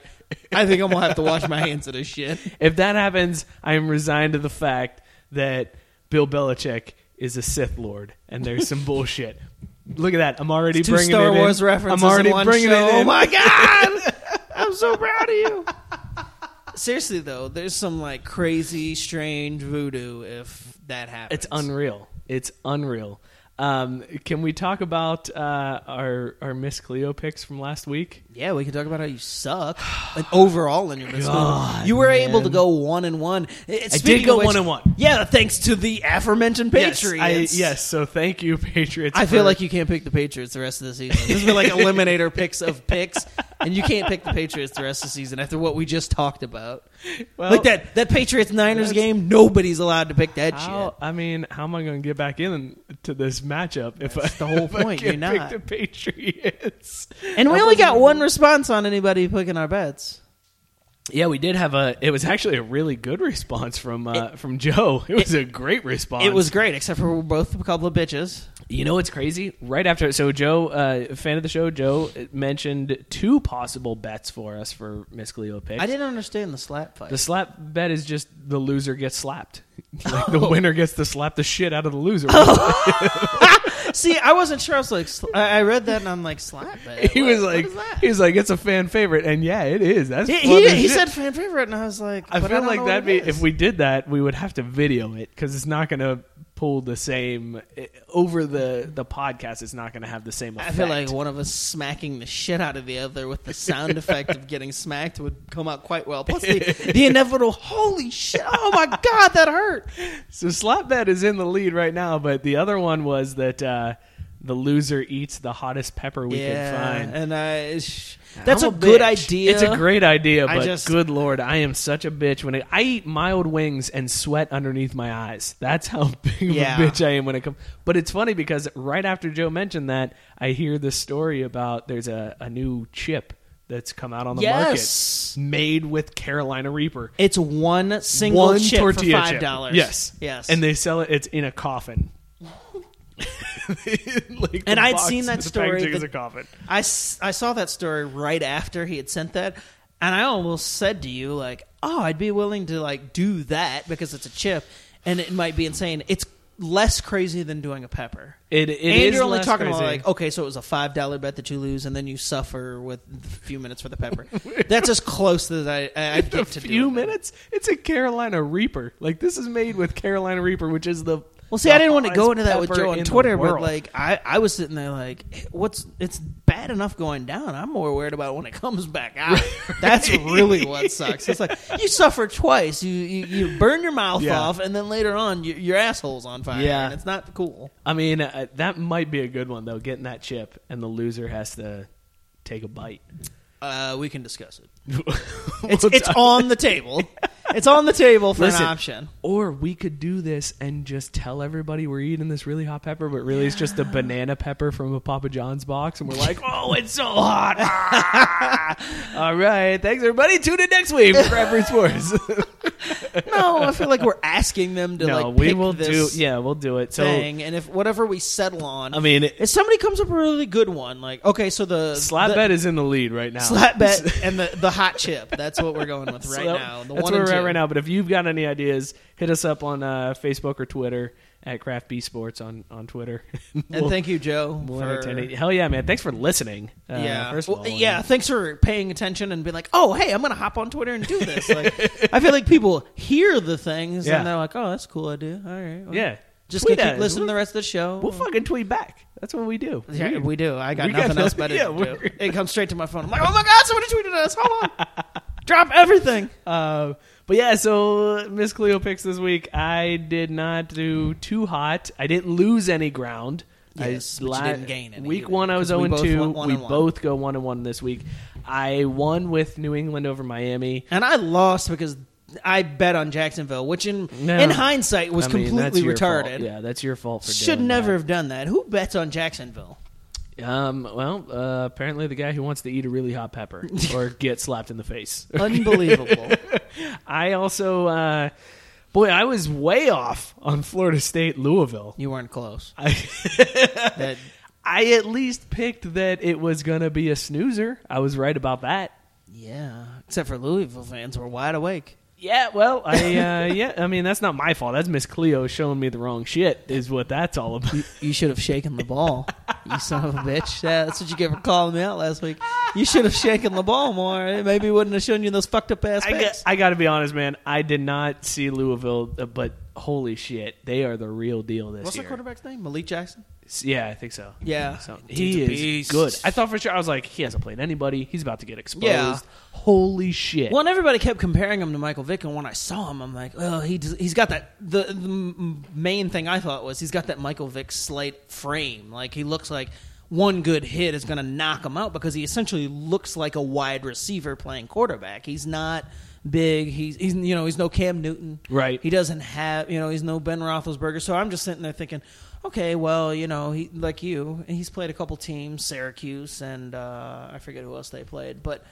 I think I'm gonna have to wash my hands of this shit. if that happens, I am resigned to the fact that Bill Belichick is a Sith Lord and there's some bullshit. Look at that! I'm already Two bringing Star it Wars in. references I'm already in one bringing show. it in. Oh my god! I'm so proud of you. Seriously though, there's some like crazy, strange voodoo if that happens. It's unreal. It's unreal. Um, can we talk about uh, our our Miss Cleo picks from last week? Yeah, we can talk about how you suck and overall in your business. God, you were able to go one and one. I I did go one and one. Yeah, thanks to the aforementioned Patriots. Yes, I, yes. So thank you, Patriots. I feel like you can't pick the Patriots the rest of the season. This has been like eliminator picks of picks, and you can't pick the Patriots the rest of the season after what we just talked about. Well, like that that Patriots Niners game, nobody's allowed to pick that How, shit. I mean, how am I going to get back in to this matchup if I, the whole point, you're pick not. the Patriots? And we only got one response on anybody picking our bets. Yeah, we did have a. It was actually a really good response from uh, from Joe. It was a great response. It was great, except for we're both a couple of bitches. You know what's crazy? Right after, so Joe, uh, fan of the show, Joe mentioned two possible bets for us for Miss Cleo picks. I didn't understand the slap fight. The slap bet is just the loser gets slapped. Like the oh. winner gets to slap the shit out of the loser. Oh. See, I wasn't sure. I was like, sl- I I read that and I'm like, slap bet. he What- was what like, is that? he was like, it's a fan favorite, and yeah, it is. That's He, fun he, as he shit. said fan favorite, and I was like, I but feel don't like know that'd what be it if we did that, we would have to video it because it's not going to pull the same eh, over the the podcast. It's not going to have the same I feel like one of us smacking the shit out of the other with the sound effect of getting smacked would come out quite well. Plus the, the inevitable, holy shit! Oh my god, that hurt. so slap bet is in the lead right now, but the other one was that uh, the loser eats the hottest pepper we yeah, can find. and I, sh- that's I'm a, good bitch. idea. It's a great idea, but just- good lord, I am such a bitch when it, I eat mild wings and sweat underneath my eyes. That's how big of a bitch I am when it comes. But it's funny because right after Joe mentioned that, I hear this story about there's a, a new chip that's come out on the Yes. market made with Carolina Reaper. It's one single one chip tortilla for five dollars. Yes, yes, and they sell it. It's in a coffin. Like, And I'd seen that story packaging is that- a coffin. I, s- I saw that story right after he had sent that, and I almost said to you like, "Oh, I'd be willing to like do that because it's a chip, and it might be insane. It's less crazy than doing a pepper." It, it and is you're only less talking crazy. about like, okay, so it was a five dollar bet that you lose, and then you suffer with a few minutes for the pepper. That's as close as I I I'd a get to few doing it. minutes. It's a Carolina Reaper. Like this is made with Carolina Reaper, which is the Well, see, I didn't want to go into that with Joe on Twitter, but like, I, I was sitting there like, what's it's bad enough going down. I'm more worried about when it comes back out. That's really what sucks. It's like you suffer twice. You you, you burn your mouth Yeah. off, and then later on, you, your asshole's on fire. Yeah. and it's not cool. I mean, uh, that might be a good one though. Getting that chip, and the loser has to take a bite. Uh, we can discuss it. It's it's on the table. It's on the table for Listen, an option. Or we could do this and just tell everybody we're eating this really hot pepper, but really it's just a banana pepper from a Papa John's box, and we're like, "Oh, it's so hot!" All right, thanks everybody. Tune in next week for Fruit Sports. No, I feel like we're asking them to no, like we will do. Yeah, we'll do it. So, thing, and if whatever we settle on, I mean, it, If somebody comes up with a really good one, like okay, so the slap the, bet is in the lead right now. slap bet and the the hot chip. That's what we're going with right So now. The that's one where we're at right now. But if you've got any ideas, hit us up on uh, Facebook or Twitter at Craft B Sports on on Twitter. And We'll- thank you, Joe. we'll for, entertain it. Hell yeah, man! Thanks for listening. Uh, yeah, first of Well, all, yeah. Thanks for paying attention and being like, oh, hey, I'm gonna hop on Twitter and do this. Like, I feel like people hear the things Yeah. and they're like, oh, that's a cool idea. All right, well, yeah. Just Tweet keep listening to the rest of the show. We'll fucking tweet back. That's what we do. Yeah, we do. I got we got nothing else nothing- better yeah, to do. It comes straight to my phone. I'm like, oh my god, somebody tweeted us. Hold on. Drop everything. Uh, but yeah, so Miss Cleo picks this week. I did not do too hot. I didn't lose any ground. Yes, I, you didn't gain any Week either, one, I was we zero and both two. one we one. both go one and one this week. I won with New England over Miami. And I lost because I bet on Jacksonville, which in No. in hindsight was I mean, completely your fault. retarded. Yeah, that's your fault for Should never that. have done that. Who bets on Jacksonville? Um, well, uh, apparently the guy who wants to eat a really hot pepper or get slapped in the face. Unbelievable. I also, uh, boy, I was way off on Florida State Louisville. you weren't close. I, That I at least picked that it was going to be a snoozer. I was right about that. yeah, except for Louisville fans were wide awake. Yeah, well, I uh, yeah, I mean that's not my fault. That's Miss Cleo showing me the wrong shit. Is what that's all about. You should have shaken the ball, you son of a bitch. Yeah, that's what you get for calling me out last week. You should have shaken the ball more. Maybe wouldn't have shown you those fucked up ass I got, I got to be honest, man. I did not see Louisville, uh, but holy shit, they are the real deal this year. What's the quarterback's name? Malik Jackson. Yeah, I think so. Yeah, So he is good. I thought for sure I was like, he hasn't played anybody. He's about to get exposed. Yeah. Holy shit. Well, and everybody kept comparing him to Michael Vick, and when I saw him, I'm like, oh, he does, he's got that. The, the main thing I thought was he's got that Michael Vick slight frame. Like he looks like one good hit is going to knock him out because he essentially looks like a wide receiver playing quarterback. He's not big. He's he's you know he's no Cam Newton. Right. He doesn't have you know he's no Ben Roethlisberger. So I'm just sitting there thinking. Okay, well, you know, he like you, he's played a couple teams, Syracuse, and uh, I forget who else they played, but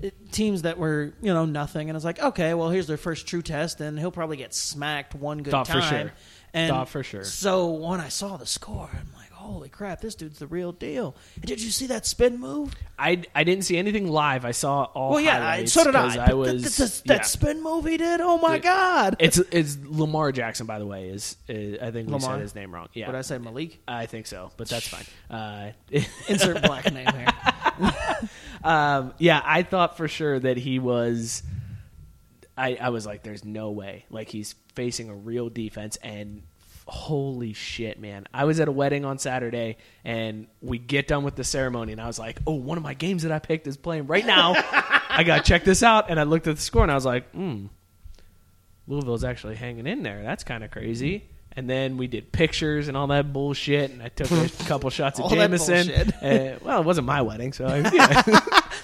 it, teams that were you know nothing, and it's like okay, well here's their first true test, and he'll probably get smacked one good Thought for sure. And Thought for sure. So when I saw the score, I'm like, holy crap, this dude's the real deal. And did you see that spin move? I, I didn't see anything live. I saw all well, yeah, I, highlights so did I. 'cause But I was th- th- th- that yeah. spin move he did, oh my It- god! It's it's Lamar Jackson, by the way. Is, is I think we Lamar? said his name wrong. Yeah, What did I say, Malik? I think so, but that's fine. Uh, Insert black name here. um, yeah, I thought for sure that he was. I, I was like, "There's no way!" Like he's facing a real defense, and holy shit, man! I was at a wedding on Saturday, and we get done with the ceremony, and I was like, "Oh, one of my games that I picked is playing right now. I got to check this out." And I looked at the score, and I was like, "Hmm, Louisville's actually hanging in there. That's kind of crazy." And then we did pictures and all that bullshit, and I took a couple shots of All Jameson. Uh, well, it wasn't my wedding, so I, yeah.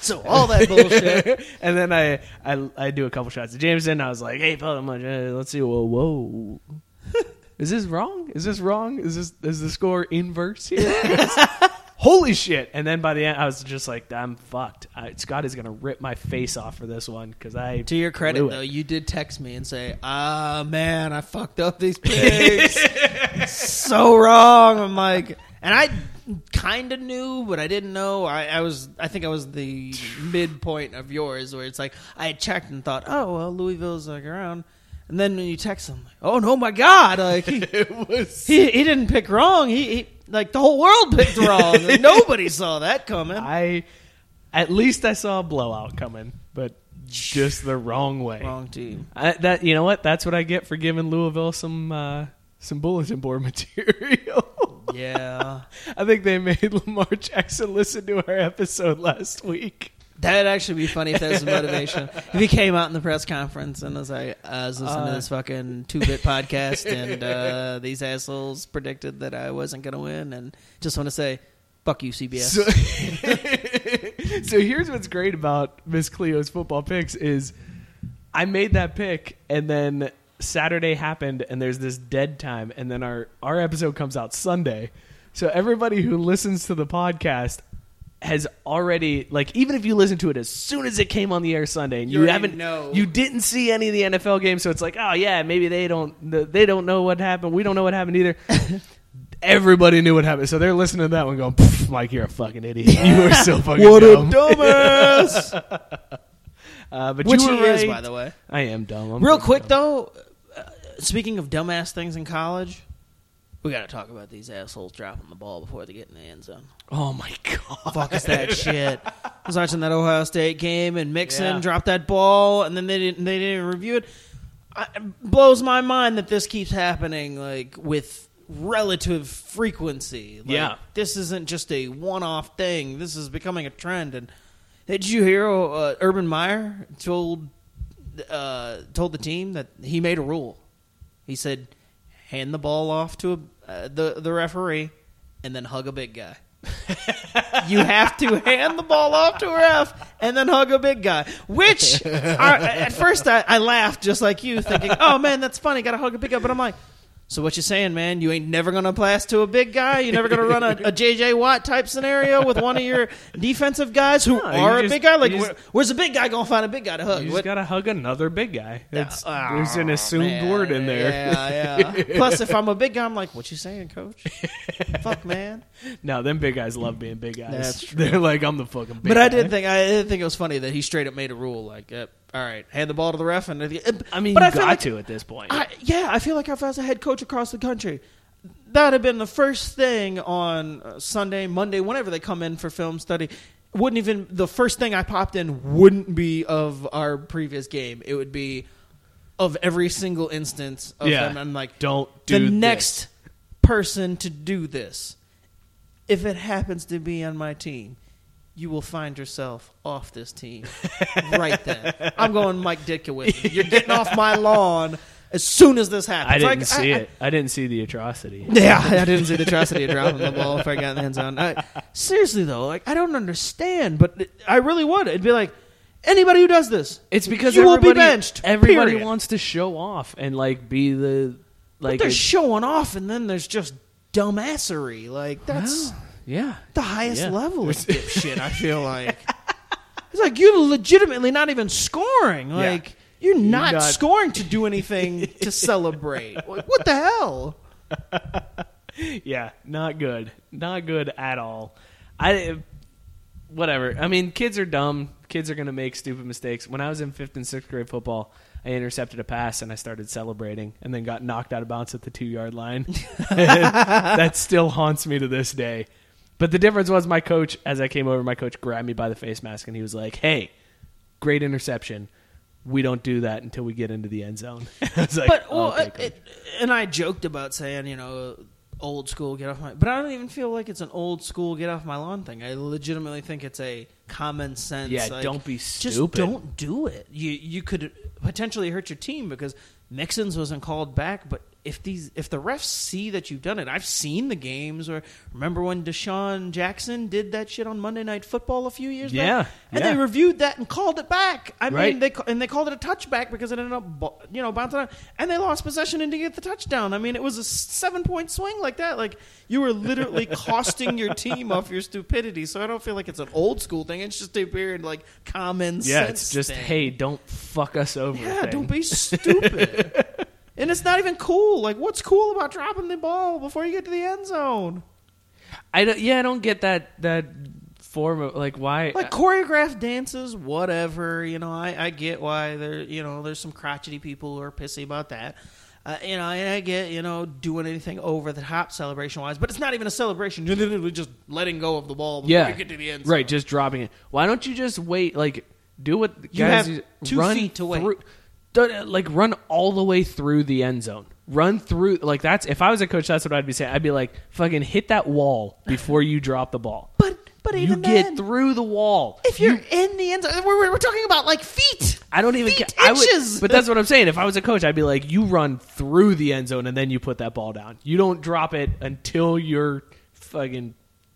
So all that bullshit. and then I, I I do a couple shots of Jameson. I was like, "Hey, fella, let's see. Whoa, whoa, is this wrong? Is this wrong? Is this is the score inverse here? Holy shit!" And then by the end, I was just like, "I'm fucked. I, Scott is gonna rip my face off for this one because I." To your credit, though, you did text me and say, "Ah, man, I fucked up these picks. so wrong." I'm like, and I kind of knew, but I didn't know. I, I was, I think I was the midpoint of yours, where it's like I had checked and thought, "Oh, well, Louisville's like around." And then when you text him, like, "Oh no, my God!" Like he, was. he, he didn't pick wrong. He, he like the whole world picked wrong. Nobody saw that coming. I at least I saw a blowout coming, but just the wrong way. Wrong team. I, that you know what? That's what I get for giving Louisville some uh, some bulletin board material. Yeah. I think they made Lamar Jackson listen to our episode last week. That'd actually be funny if that was the motivation. if he came out in the press conference and was like, I was listening to Uh. this fucking two bit podcast and uh, these assholes predicted that I wasn't going to win and just want to say, fuck you, CBS. So, so here's what's great about Miss Cleo's football picks is I made that pick and then Saturday happened and there's this dead time and then our our episode comes out Sunday. So everybody who listens to the podcast has already like even if you listen to it as soon as it came on the air Sunday and you, already haven't know. you didn't see any of the NFL games so it's like oh yeah maybe they don't they don't know what happened we don't know what happened either everybody knew what happened so they're listening to that one going "Pff, Mike you're a fucking idiot you are so fucking what a dumb dumbass! uh, but Which you he were is, by the way. I am dumb I'm Real quick, dumb. though, uh, speaking of dumbass things in college, we got to talk about these assholes dropping the ball before they get in the end zone. oh my god fuck is that shit? I was watching that Ohio State game and Mixon Yeah. dropped that ball and then they didn't they didn't review it. I, it blows my mind that this keeps happening like with relative frequency. Like, Yeah. this isn't just a one-off thing. This is becoming a trend and Did you hear uh, Urban Meyer told uh, told the team that he made a rule? He said, "Hand the ball off to a, uh, the the referee, and then hug a big guy." you have to hand the ball off to a ref and then hug a big guy. Which, are, at first, I, I laughed just like you, thinking, "Oh man, that's funny. Got to hug a big guy." But I'm like, so what you saying, man? You ain't never gonna pass to a big guy. You're never gonna run a, a JJ Watt type scenario with one of your defensive guys who No, are a big guy. Like, just- where- where's a big guy gonna find a big guy to hug? You What- just gotta hug another big guy. It's, Oh, there's an assumed man. word in there. Yeah, yeah. Plus, if I'm a big guy, I'm like, what you saying, coach? Fuck, man. No, them big guys love being big guys. That's true. They're like, I'm the fucking big But guy. I did think I did think it was funny that he straight up made a rule like, uh, all right, hand the ball to the ref, and I mean, but you I got like- to at this point. I, yeah, I feel like if I was a head coach across the country, that would have been the first thing on uh, Sunday, Monday, whenever they come in for film study. Wouldn't even the first thing I popped in wouldn't be of our previous game. It would be of every single instance of Yeah. them. I'm like, Don't do the do next person to do this. If it happens to be on my team, you will find yourself off this team right then. I'm going Mike Ditka with you. You're getting off my lawn as soon as this happens. I didn't Like, see I- it. I didn't see the atrocity. yeah, I didn't see the atrocity of dropping the ball if I got in the end zone. I, seriously though, like I don't understand, but it- I really would. It'd be like anybody who does this, It's because you will be everybody- benched. Everybody period. wants to show off and like be the But like. they're a- showing off, and then there's just dumbassery. Like that's yeah, the highest Yeah. level of dipshit. I feel like it's like you're legitimately not even scoring. Like you're not, not- scoring to do anything to celebrate. Like, what the hell? yeah, not good, not good at all. I whatever. I mean, kids are dumb. Kids are gonna make stupid mistakes. When I was in fifth and sixth grade football, I intercepted a pass and I started celebrating, and then got knocked out of bounds at the two yard line. that still haunts me to this day. But the difference was my coach, as I came over, my coach grabbed me by the face mask and he was like, "Hey, great interception. We don't do that until we get into the end zone." I was like, but well, "Okay, it, and I joked about saying, you know, old school get off my. But I don't even feel like it's an old school get off my lawn thing. I legitimately think it's a common sense. Yeah, like, don't be stupid. Just don't do it. You you could potentially hurt your team because Mixon's wasn't called back, but. If these, if the refs see that you've done it, I've seen the games. Or remember when DeSean Jackson did that shit on Monday Night Football a few years Yeah, back, and yeah. they reviewed that and called it back. I Right. mean, they and they called it a touchback because it ended up you know bouncing out, and they lost possession and didn't get the touchdown. I mean, it was a seven point swing like that. Like you were literally costing your team off your stupidity. So I don't feel like it's an old school thing. It's just a weird like common yeah, sense. it's just thing. hey, don't fuck us over. yeah, thing. don't be stupid. and it's not even cool. Like, what's cool about dropping the ball before you get to the end zone? I don't, yeah, I don't get that that form of like why. like choreographed dances, whatever. You know, I, I get why there. You know, there's some crotchety people who are pissy about that. Uh, you know, and I get you know doing anything over the top celebration wise, but it's not even a celebration. You're literally just letting go of the ball before yeah, you get to the end zone. right, just dropping it. Why don't you just wait? Like, do what You guys have two run feet to wait. through- like run all the way through the end zone. Run through like that's if I was a coach, that's what I'd be saying. I'd be like, fucking hit that wall before you drop the ball. But but you even get through the wall. if you're in the end zone, we're, we're- we're talking about like feet. I don't even Feet, ca- I would- inches. but that's what I'm saying. If I was a coach, I'd be like, you run through the end zone and then you put that ball down. You don't drop it until you're fucking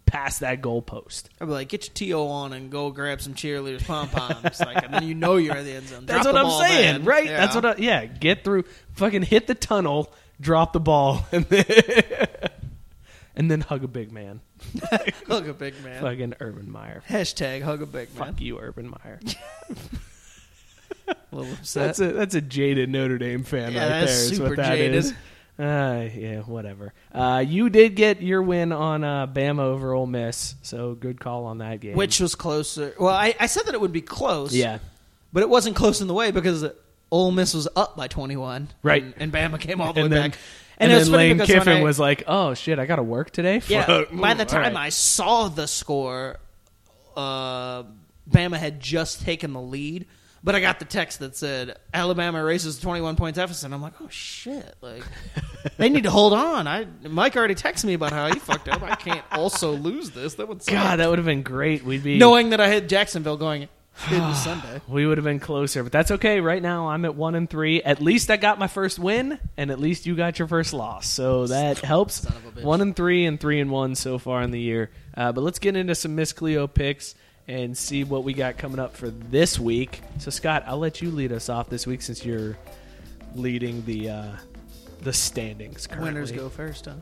past that goalpost. I'd be like, get your to on and go grab some cheerleaders pom poms, like, and then you know you're at the end zone. That's Drop what I'm saying, then. right? Yeah. That's what. I, yeah, get through. Fucking hit the tunnel, drop the ball, and then and then hug a big man. Hug a big man. Fucking Urban Meyer. Hashtag hug a big man. Fuck you, Urban Meyer. A little upset. That's a that's a jaded Notre Dame fan Yeah, right that's there. Is super what that jaded. is. Uh, yeah, whatever. Uh, you did get your win on uh, Bama over Ole Miss, so good call on that game. Which was closer? Well, I, I said that it would be close. yeah, but it wasn't close in the way because Ole Miss was up by 21. Right. and, and Bama came all the and way then back. and, it then Lane because Kiffin I- was like, "Oh shit, I got to work today." Yeah. By the time right. I saw the score, uh, Bama had just taken the lead. But I got the text that said Alabama erases 21 point deficit. I'm like, oh shit! Like they need to hold on. I Mike already texted me about how he fucked up. I can't also lose this. That would suck. God, that would have been great. We'd be knowing that I had Jacksonville going Sunday. we would have been closer, but that's okay. Right now, I'm at one and three. At least I got my first win, and at least you got your first loss, so that helps. Son of a bitch. One and three, and three and one so far in the year. Uh, but let's get into some Miss Cleo picks and see what we got coming up for this week. So, Scott, I'll let you lead us off this week since you're leading the uh, the standings. Currently. Winners go first, huh?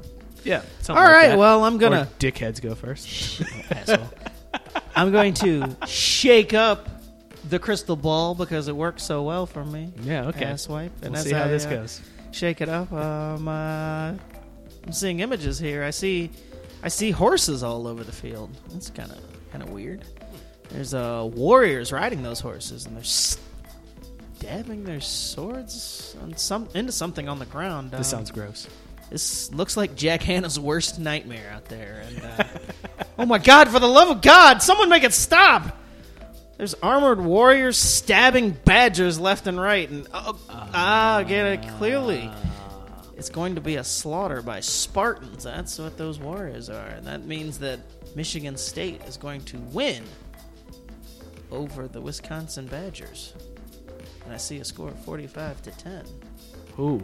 Yeah. All right. Well, I'm gonna dickheads go first. asshole. I'm going to shake up the crystal ball because it works so well for me. Yeah. Okay. Ass wipe. And We'll see how I, this uh, goes. Shake it up. Um, uh, I'm seeing images here. I see, I see horses all over the field. That's kind of kind of weird. There's uh, warriors riding those horses, and they're stabbing their swords on some into something on the ground. This Um, sounds gross. This looks like Jack Hanna's worst nightmare out there. And uh, oh my God! For the love of God, someone make it stop! There's armored warriors stabbing badgers left and right, and oh, ah, get it clearly. It's going to be a slaughter by Spartans. That's what those warriors are, and that means that Michigan State is going to win over the Wisconsin Badgers. And I see a score of 45 to 10. Ooh,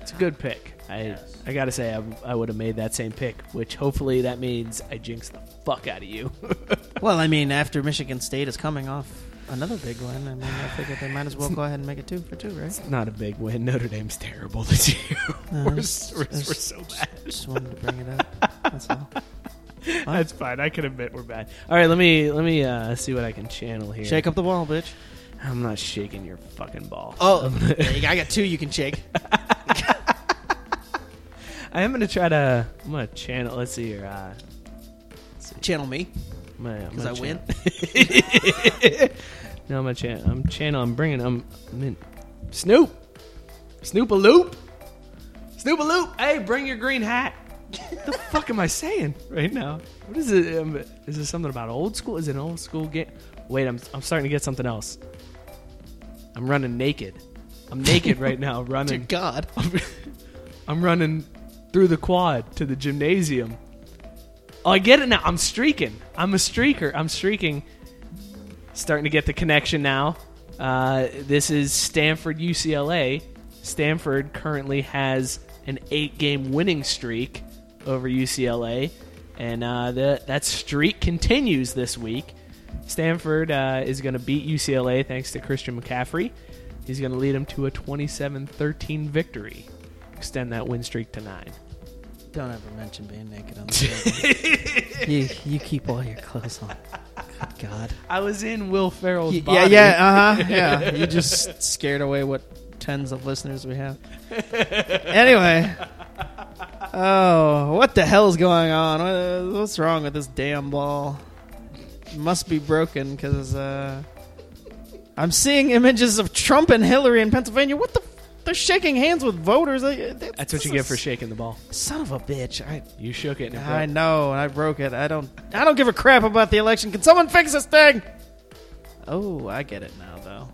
it's a good pick. I I gotta say I, I would have made that same pick, which hopefully that means I jinxed the fuck out of you. Well, I mean, after Michigan State is coming off another big win, I mean, I figured they might as well go ahead and make it two for two, right? It's Not a big win. Notre Dame's terrible this year. No, we're, it's- we're, it's- we're so bad. Just wanted to bring it up. That's all. That's fine. I can admit we're bad. All right, let me let me uh, see what I can channel here. Shake up the wall, bitch. I'm not shaking your fucking ball. Oh, there you. I got two you can shake. I am gonna try to. I'm gonna channel. Let's see here. Uh, Channel me. I'm gonna- I'm Because I win? no, I'm gonna channel. I'm channel. I'm bringing. I'm, I'm in. Snoop. Snoop a loop. Snoop a loop. Hey, bring your green hat. What the fuck am I saying right now? What is it? Um, is this something about old school? Is it an old school game? Wait, I'm I'm starting to get something else. I'm running naked. I'm naked right now, Dear running. God. I'm running through the quad to the gymnasium. Oh, I get it now. I'm streaking. I'm a streaker. I'm streaking. Starting to get the connection now. Uh, this is Stanford UCLA. Stanford currently has an eight game winning streak over UCLA. And uh, the, that streak continues this week. Stanford uh, is going to beat UCLA thanks to Christian McCaffrey. He's going to lead them to a 27 13 victory extend that win streak to nine. Don't ever mention being naked on the field. you, you keep all your clothes on. Good God. I was in Will Ferrell's Y- body. Yeah, yeah, uh huh. Yeah. You just scared away what tens of listeners we have. anyway. Oh, what the hell is going on? What's wrong with this damn ball? It must be broken because uh, I'm seeing images of Trump and Hillary in Pennsylvania. What the? F- they're shaking hands with voters. That's what you get for shaking the ball. Son of a bitch! I You shook it. And it I know, I broke it. I don't I don't give a crap about the election. Can someone fix this thing? Oh, I get it now though.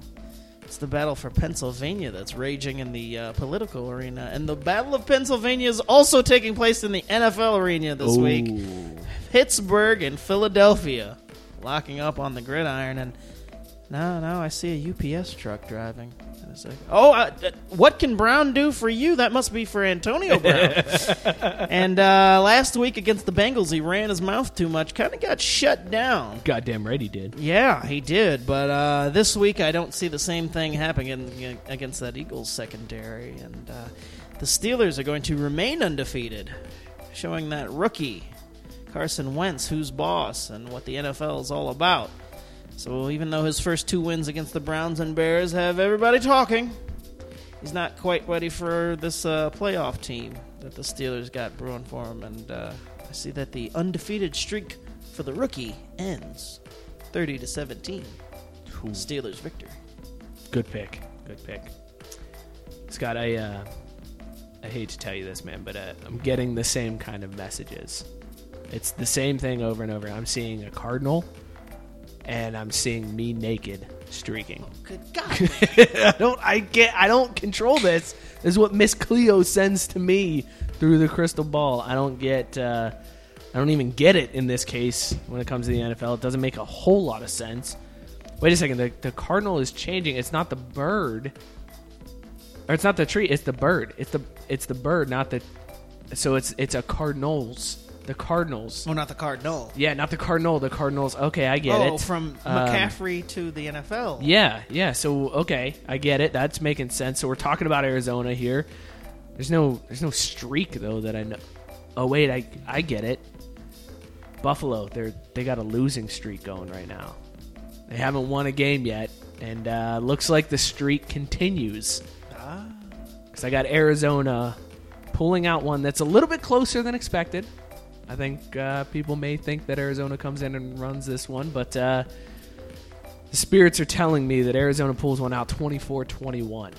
It's the battle for Pennsylvania that's raging in the uh, political arena, and the Battle of Pennsylvania is also taking place in the NFL arena this week. Pittsburgh and Philadelphia locking up on the gridiron, and now now I see a UPS truck driving. A second. Oh, uh, uh, what can Brown do for you? That must be for Antonio Brown. and uh, last week against the Bengals, he ran his mouth too much, kind of got shut down. Goddamn right he did. Yeah, he did. But uh, this week, I don't see the same thing happening against that Eagles secondary. And uh, the Steelers are going to remain undefeated, showing that rookie, Carson Wentz, who's boss and what the NFL is all about. So even though his first two wins against the Browns and Bears have everybody talking, he's not quite ready for this uh, playoff team that the Steelers got brewing for him. And uh, I see that the undefeated streak for the rookie ends 30 to 17. Steelers victory. Good pick. Good pick. Scott, I uh, I hate to tell you this, man, but uh, I'm getting the same kind of messages. It's the same thing over and over. I'm seeing a cardinal, and I'm seeing me naked streaking. Oh, Good God. I don't. I get. I don't control this. This is what Miss Cleo sends to me through the crystal ball. I don't get. Uh, I don't even get it in this case when it comes to the NFL. It doesn't make a whole lot of sense. Wait a second. The, the cardinal is changing. It's not the bird, or it's not the tree. It's the bird. It's the it's the bird, not the. So it's it's a cardinals. The Cardinals. Oh, not the Cardinal. Yeah, not the Cardinal. The Cardinals. Okay, I get it. Oh, from Um, McCaffrey to the NFL. Yeah, yeah. So okay, I get it. That's making sense. So we're talking about Arizona here. There's no there's no streak though that I know. Oh wait, I I get it. Buffalo, they're they got a losing streak going right now. They haven't won a game yet, and uh, looks like the streak continues. Because I got Arizona pulling out one that's a little bit closer than expected. I think uh, people may think that Arizona comes in and runs this one, but uh, the spirits are telling me that Arizona pulls one out 24 21.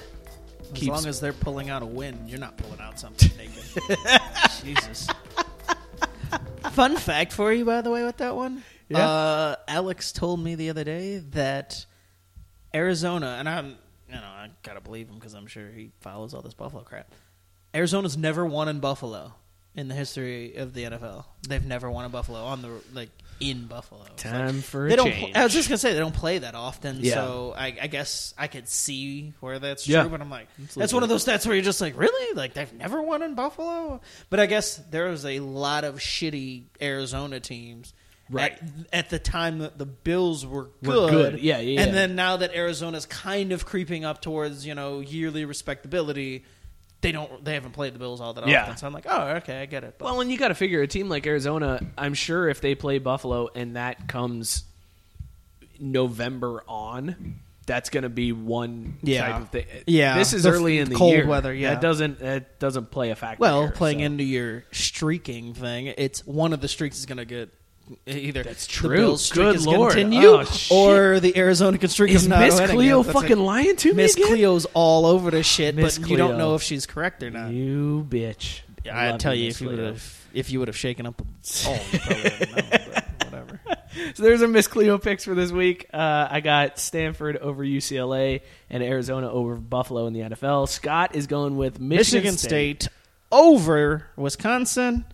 As long as they're pulling out a win, you're not pulling out something naked. Jesus. Fun fact for you, by the way, with that one. Yeah. Uh, Alex told me the other day that Arizona, and I'm, you know, I gotta believe him because I'm sure he follows all this Buffalo crap. Arizona's never won in Buffalo in the history of the NFL. They've never won a Buffalo on the like in Buffalo. Time for they a don't. change. I was just gonna say they don't play that often, Yeah. so I, I guess I could see where that's Yeah. true. But I'm like, It's that's one of those stats where you're just like, really? Like they've never won in Buffalo? But I guess there was a lot of shitty Arizona teams. Right. At, at the time that the Bills were Were good, good. Yeah, yeah, and then now that Arizona's kind of creeping up towards you know yearly respectability, they don't they haven't played the Bills all that Yeah. often. So I'm like, oh, okay, I get it. But Well, and you got to figure a team like Arizona, I'm sure if they play Buffalo and that comes November on, that's going to be one Yeah. type of thing. Yeah. This is The early in the cold year. weather, yeah. That doesn't that doesn't play a factor. Well, here, playing so. into your streaking thing, it's one of the streaks is going to get either That's the true. Bills streak Good Lord. continue, Oh, or the Arizona streak Is not Miss Cleo fucking it. lying to me Miss again? Cleo's all over the shit, Miss but you don't know if she's correct or not. You bitch. I Love tell you, if you would have if you would have shaken up a ball, you known, whatever. So there's our Miss Cleo picks for this week. Uh, I got Stanford over UCLA and Arizona over Buffalo in the NFL. Scott is going with Michigan, Michigan State over Wisconsin,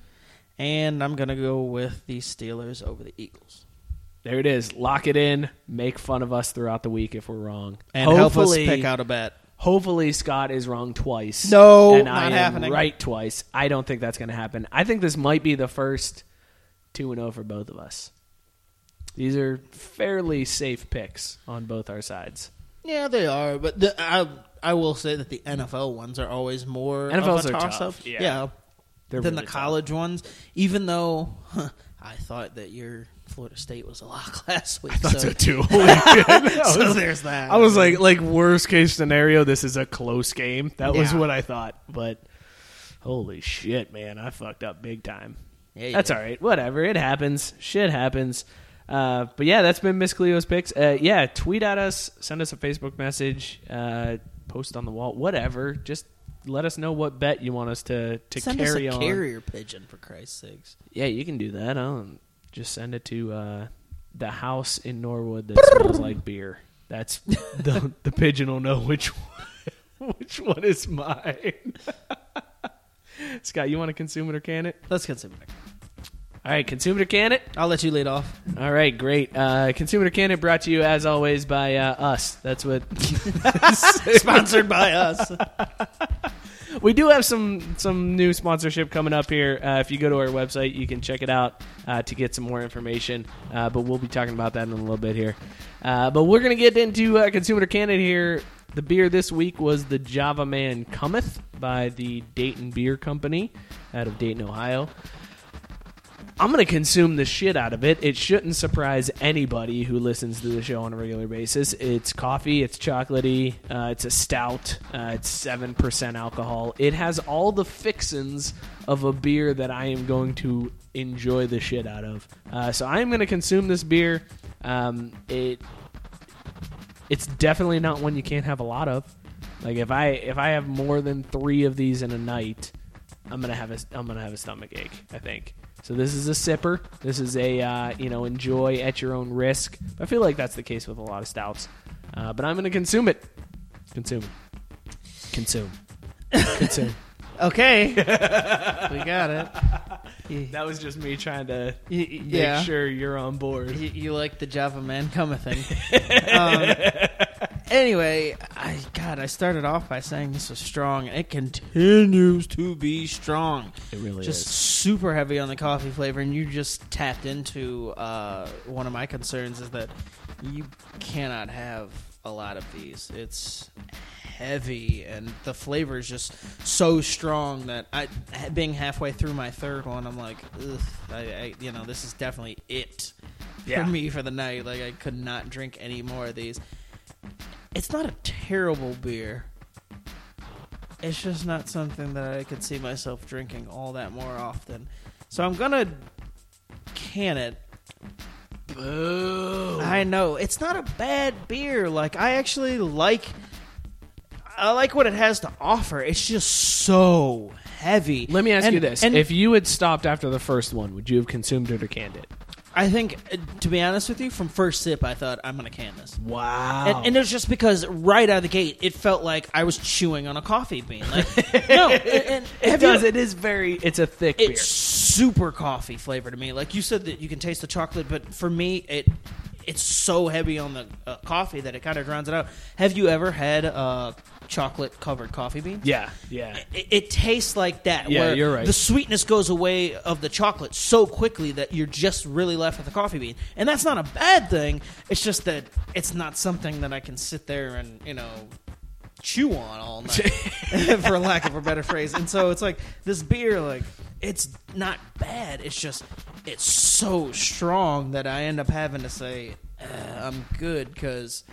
and I'm gonna go with the Steelers over the Eagles. There it is. Lock it in. Make fun of us throughout the week if we're wrong. And help us hopefully, pick out a bet. hopefully Scott is wrong twice. No, and not I am happening. right twice. I don't think that's going to happen. I think this might be the first two and zero for both of us. These are fairly safe picks on both our sides. Yeah, they are, but the, I I will say that the NFL ones are always more NFLs of are a tough, toss-up. yeah. They're than really the tough. college ones. Even though huh, I thought that your Florida State was a lock last week. I thought so, too. so there's that. I was like, like worst case scenario, this is a close game. That was what I thought. But holy shit, man, I fucked up big time. Yeah, That's did. all right. Whatever. It happens. Shit happens. Uh, but yeah, that's been Miss Cleo's picks. Uh, yeah, tweet at us, send us a Facebook message, uh, post on the wall, whatever. Just let us know what bet you want us to to Send carry us a on. carrier pigeon for Christ's sakes. Yeah, you can do that. I'll just send it to uh, the house in Norwood that smells like beer. That's the the pigeon will know which one, which one is mine. Scott, you want to consume it or can it? Let's consume it. All right, consume it or can it. I'll let you lead off. All right, great. Uh, consume it or can it brought to you as always by uh, us. That's what Sponsored by us. We do have some some new sponsorship coming up here. Uh, if you go to our website, you can check it out uh, to get some more information. Uh, but we'll be talking about that in a little bit here. Uh, but we're gonna get into uh, consumer candidate here. The beer this week was the Java Man Cometh by the Dayton Beer Company out of Dayton, Ohio. I'm going to consume the shit out of it. It shouldn't surprise anybody who listens to the show on a regular basis. It's coffee, it's chocolatey, uh, it's a stout, uh, it's 7% alcohol. It has all the fixins of a beer that I am going to enjoy the shit out of. Uh, so I am going to consume this beer. Um, it it's definitely not one you can't have a lot of. Like if I if I have more than 3 of these in a night, I'm gonna have a I'm gonna have a stomach ache. I think. So this is a sipper. This is a uh, you know enjoy at your own risk. I feel like that's the case with a lot of stouts. Uh, but I'm going to consume it. Consume. Consume. consume. Okay, we got it. That was just me trying to you- make yeah, sure you're on board. you, you like the Java man cometh thing. um, anyway, I God, I started off by saying this was strong, and it continues to be strong. It really just is. super heavy on the coffee flavor, and you just tapped into uh, one of my concerns is that you cannot have a lot of these. It's heavy, and the flavor is just so strong that I, being halfway through my third one, I'm like, Ugh, I, I, you know, this is definitely it Yeah. for me for the night. Like I could not drink any more of these. It's not a terrible beer. It's just not something that I could see myself drinking all that more often. So I'm gonna can it. Boo. I know it's not a bad beer. Like I actually like. I like what it has to offer. It's just so heavy. Let me ask And- you this: If you had stopped after the first one, would you have consumed it or canned it? I think, uh, to be honest with you, from first sip, I thought I'm gonna can this. Wow. And, and it was just because right out of the gate, it felt like I was chewing on a coffee bean. Like, no, and, and it have you- does. It is very. It's a thick beer. it's super coffee flavor to me. Like you said that you can taste the chocolate, but for me, it it's so heavy on the uh, coffee that it kind of drowns it out. Have you ever had a chocolate covered coffee bean? Yeah. Yeah. It, it tastes like that. Yeah, where you're right. The sweetness goes away of the chocolate so quickly that you're just really left with the coffee bean, and that's not a bad thing. It's just that it's not something that I can sit there and you know chew on all night, for lack of a better phrase. And so it's like this beer, like it's not bad. It's just it's so strong that I end up having to say uh, I'm good because.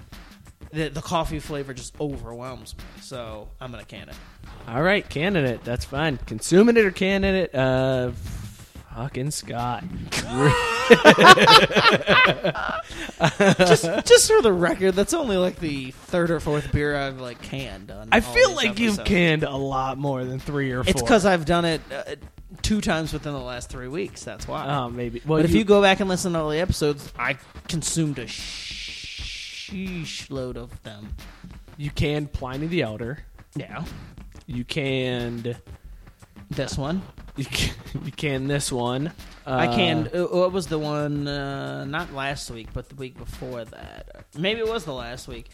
The, the coffee flavor just overwhelms me, so I'm gonna can it. All right, canning it. That's fine. Consuming it or canning it. Uh, fucking Scott. just just for the record, that's only like the third or fourth beer I've like canned. On I all feel these like you've episodes. canned a lot more than three or four. It's because I've done it uh, two times within the last three weeks. That's why. Oh, maybe. Well, but if you go back and listen to all the episodes, I consumed a sheesh load of them. you canned Pliny the Elder. Yeah, You canned. this one You can, you canned this one. Uh, I canned. Uh, what was the one? Uh, not last week, but the week before that. Maybe it was the last week.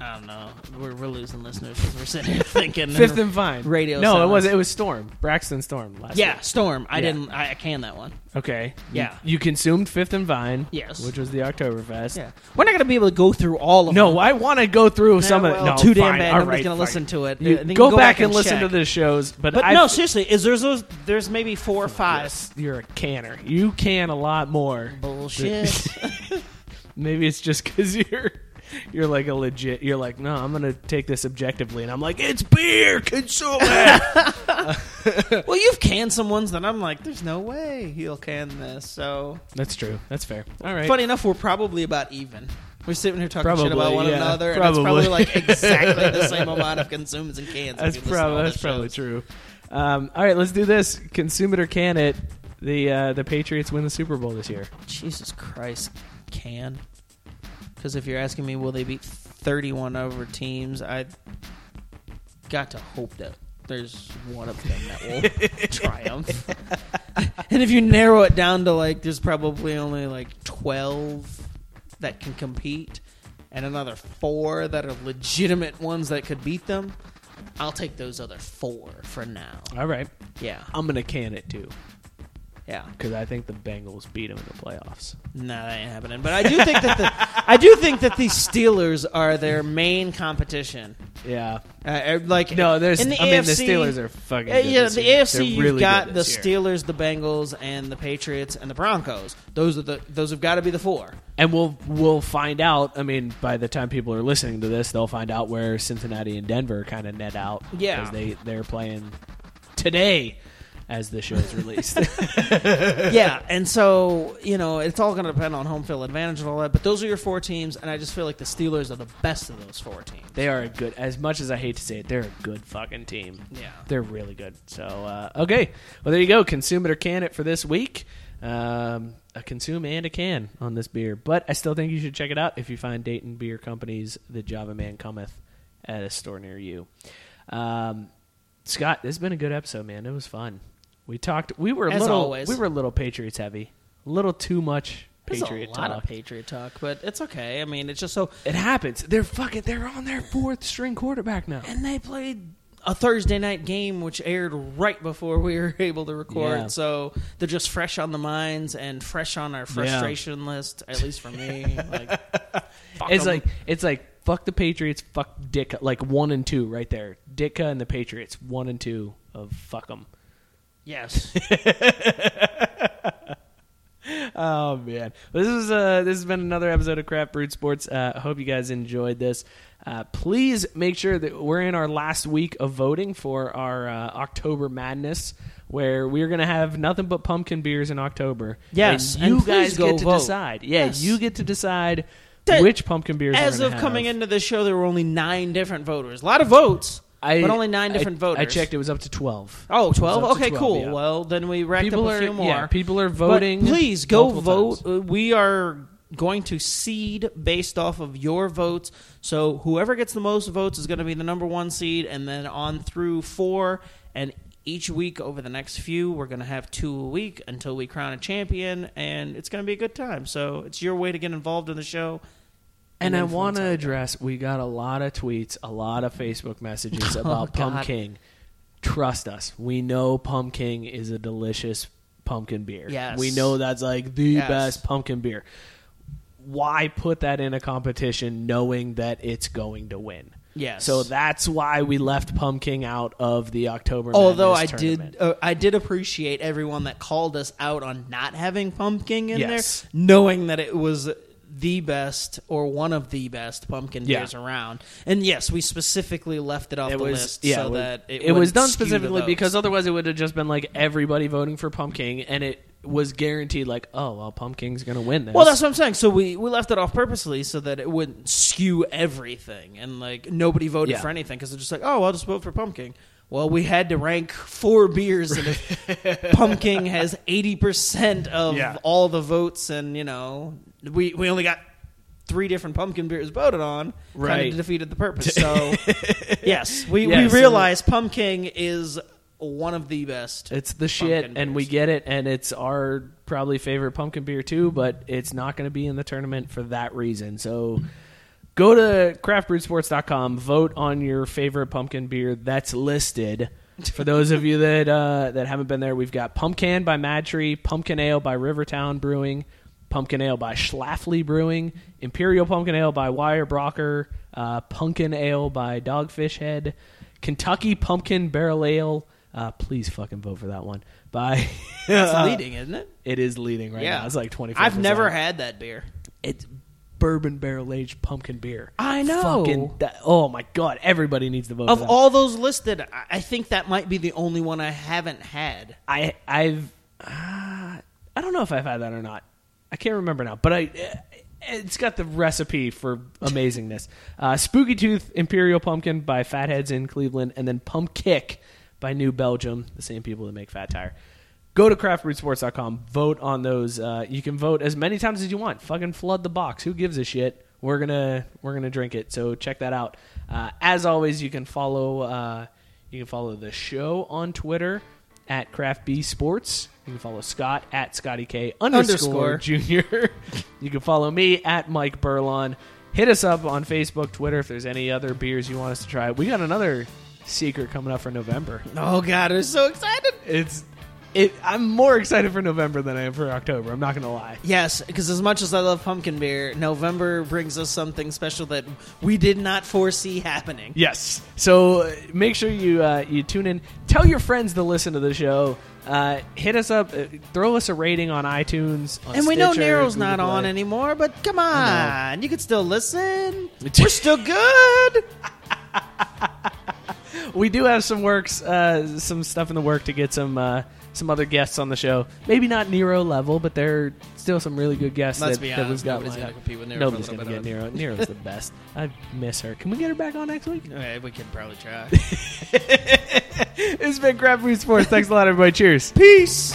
I don't know. We're, we're losing listeners because we're sitting here thinking. Fifth and Vine. Radio No, it silence. was it was Storm. Braxton Storm last Yeah, week. Storm. I Yeah. didn't. I, I canned that one. Okay. Yeah. You, you consumed Fifth and Vine. Yes. Which was the Oktoberfest. Yeah, we're not going to be able to go through all of them. No, I want to go through some Yeah, of it. well, No, too damn fine. bad. All Nobody's right, gonna fine. listen to it. You They can go, back and, listen check. to the shows, but, But I no, seriously, is there's those, there's maybe four or five. You're a canner. You can a lot more. Bullshit. Maybe it's just because you're you're like a legit. You're like, no, I'm gonna take this objectively, and I'm like, it's beer. Consume it. well, you've canned some ones that I'm like, there's no way he'll can this. So That's true. That's fair. All right. funny enough, we're probably about even. We're sitting here talking Probably, shit about one yeah, another, and probably. it's probably like exactly the same amount of consumes and cans. if That's you listen to all probably that's probably shows. true. Um, all right, let's do this. Consume it or can it. The uh, the Patriots win the Super Bowl this year. Jesus Christ, can. Because if you're asking me, will they beat 31 over teams? I got to hope that there's one of them that will triumph. and if you narrow it down to like, there's probably only like 12 that can compete, and another four that are legitimate ones that could beat them. I'll take those other four for now. All right, Yeah, I'm gonna can it too yeah. because I think the Bengals beat them in the playoffs. No, that ain't happening. But I do think that the I do think that the Steelers are their main competition. Yeah. Uh, uh, like No, there's. the I mean, the Steelers are fucking. uh, yeah, the year. AFC They're you've really got the year. Steelers, the Bengals, and the Patriots and the Broncos. Those are the those have got to be the four. and we'll we'll find out. I mean, by the time people are listening to this, they'll find out where Cincinnati and Denver kind of net out. Yeah. because they they're playing today as the show is released. yeah, and so you know it's all going to depend on home field advantage and all that. But those are your four teams, and I just feel like the Steelers are the best of those four teams. they are a good. As much as I hate to say it, they're a good fucking team. Yeah. They're really good. So uh, okay, well there you go. Consume it or can it for this week. um, a consume and a can on this beer. But I still think you should check it out if you find Dayton Beer Company's The Java Man Cometh at a store near you. Um, Scott, this has been a good episode, man. It was fun. We talked. We were a As little. always. We were a little Patriots heavy. A little too much There's Patriot a lot talk. of Patriot talk, but it's okay. I mean, it's just so. it happens. They're fucking. They're on their fourth string quarterback now. And they played a Thursday night game, which aired right before we were able to record. Yeah. So they're just fresh on the minds and fresh on our frustration list. At least for me, like fuck It's 'em. like it's like fuck the Patriots, fuck Dick. Like one and two right there. Ditka and the Patriots, one and two of fuck them. Yes, Oh man, this is uh this has been another episode of Craft Brewed Sports. Uh, I hope you guys enjoyed this. Uh, please make sure that we're in our last week of voting for our uh, October Madness, where we're gonna have nothing but pumpkin beers in October. Yes, and you and guys go get to vote. decide. Yeah, Yes. you get to decide That- which pumpkin beers. as of gonna coming into this show, there were only nine different voters. A lot of votes, I, but only nine I- different voters. I checked; it was up to twelve. Oh, 12? It was up to Okay, 12, cool. yeah. Well, then we racked people up a are few more. yeah, people are But voting. please go vote. times. Uh, We are going to seed based off of your votes. So whoever gets the most votes is going to be the number one seed, and then on through four. And each week over the next few, we're going to have two a week until we crown a champion, and it's going to be a good time. So it's your way to get involved in the show. And I want to address we got a lot of tweets, a lot of Facebook messages about God. Pumking. Trust us. We know Pumking is a delicious pumpkin beer. Yes. We know that's like the Yes. best pumpkin beer. Why put that in a competition knowing that it's going to win? Yes. So that's why we left Pumking out of the October Although I tournament. did, uh, I did appreciate everyone that called us out on not having Pumking in Yes. there, knowing that it was the best or one of the best pumpkin Yeah. beers around. And yes, we specifically left it off it the was list yeah, so it was- that it, it was done specifically because otherwise it would have just been like everybody voting for Pumking, and it was guaranteed like, oh well, Pumking's gonna win this. Well, that's what I'm saying. So we, we left it off purposely so that it wouldn't skew everything, and like nobody voted Yeah. for anything because they're just like, oh, I'll just vote for Pumking. Well, we had to rank four beers, and if Pumking has eighty percent of Yeah. all the votes, and you know, we we only got three different pumpkin beers voted on, Right. kind of defeated the purpose. So, yes, we Yeah, we so- realize Pumking is one of the best. It's the shit, and we get it, and it's our probably favorite pumpkin beer too. But it's not going to be in the tournament for that reason. So go to craftbrewsports.com, vote on your favorite pumpkin beer that's listed. For those of you that uh, that haven't been there, we've got Pumpkin by Mad Tree, Pumpkin Ale by Rivertown Brewing, Pumpkin Ale by Schlafly Brewing, Imperial Pumpkin Ale by Weyerbacher, uh, Pumpkin Ale by Dogfish Head, Kentucky Pumpkin Barrel Ale. Uh, please fucking vote for that one. By It's leading, isn't it? It is leading right Yeah. now. It's like twenty. I've never had that beer. It's bourbon barrel aged pumpkin beer. I know. Fucking that, oh my god! Everybody needs to vote. Of all those listed, I- I think that might be the only one I haven't had. I I've uh, I don't know if I've had that or not. I can't remember now, but I it's got the recipe for amazingness. Uh, Spooky Tooth Imperial Pumpkin by Fatheads in Cleveland, and then Pumpkick by New Belgium, the same people that make Fat Tire. Go to craftbrewsports.com, vote on those. Uh, you can vote as many times as you want. Fucking flood the box. Who gives a shit? We're gonna we're gonna drink it. So check that out. Uh, as always, you can follow uh, you can follow the show on Twitter at Craft B Sports. You can follow Scott at Scotty K underscore Underscore. Junior. you can follow me at Mike Burlon. Hit us up on Facebook, Twitter if there's any other beers you want us to try. We got another secret coming up for November. Oh God, I'm so excited! It's it. I'm more excited for November than I am for October. I'm not gonna lie. Yes, because as much as I love pumpkin beer, November brings us something special that we did not foresee happening. Yes. So uh, make sure you uh, you tune in. Tell your friends to listen to the show. Uh, hit us up. Uh, throw us a rating on iTunes. on And we know Stitcher, Nero's Google not on anymore, but come on, you can still listen. We're still good. We do have some works, uh, some stuff in the work to get some uh, some other guests on the show. Maybe not Nero level, but there are still some really good guests. Let's that, be honest, we've got nobody's gonna compete with Nero Nobody's gonna get bit Nero. Nero's the best. I miss her. Can we get her back on next week? Okay, eh, we can probably try. it's been Craft Brewed Sports. Thanks a lot, everybody. Cheers. Peace.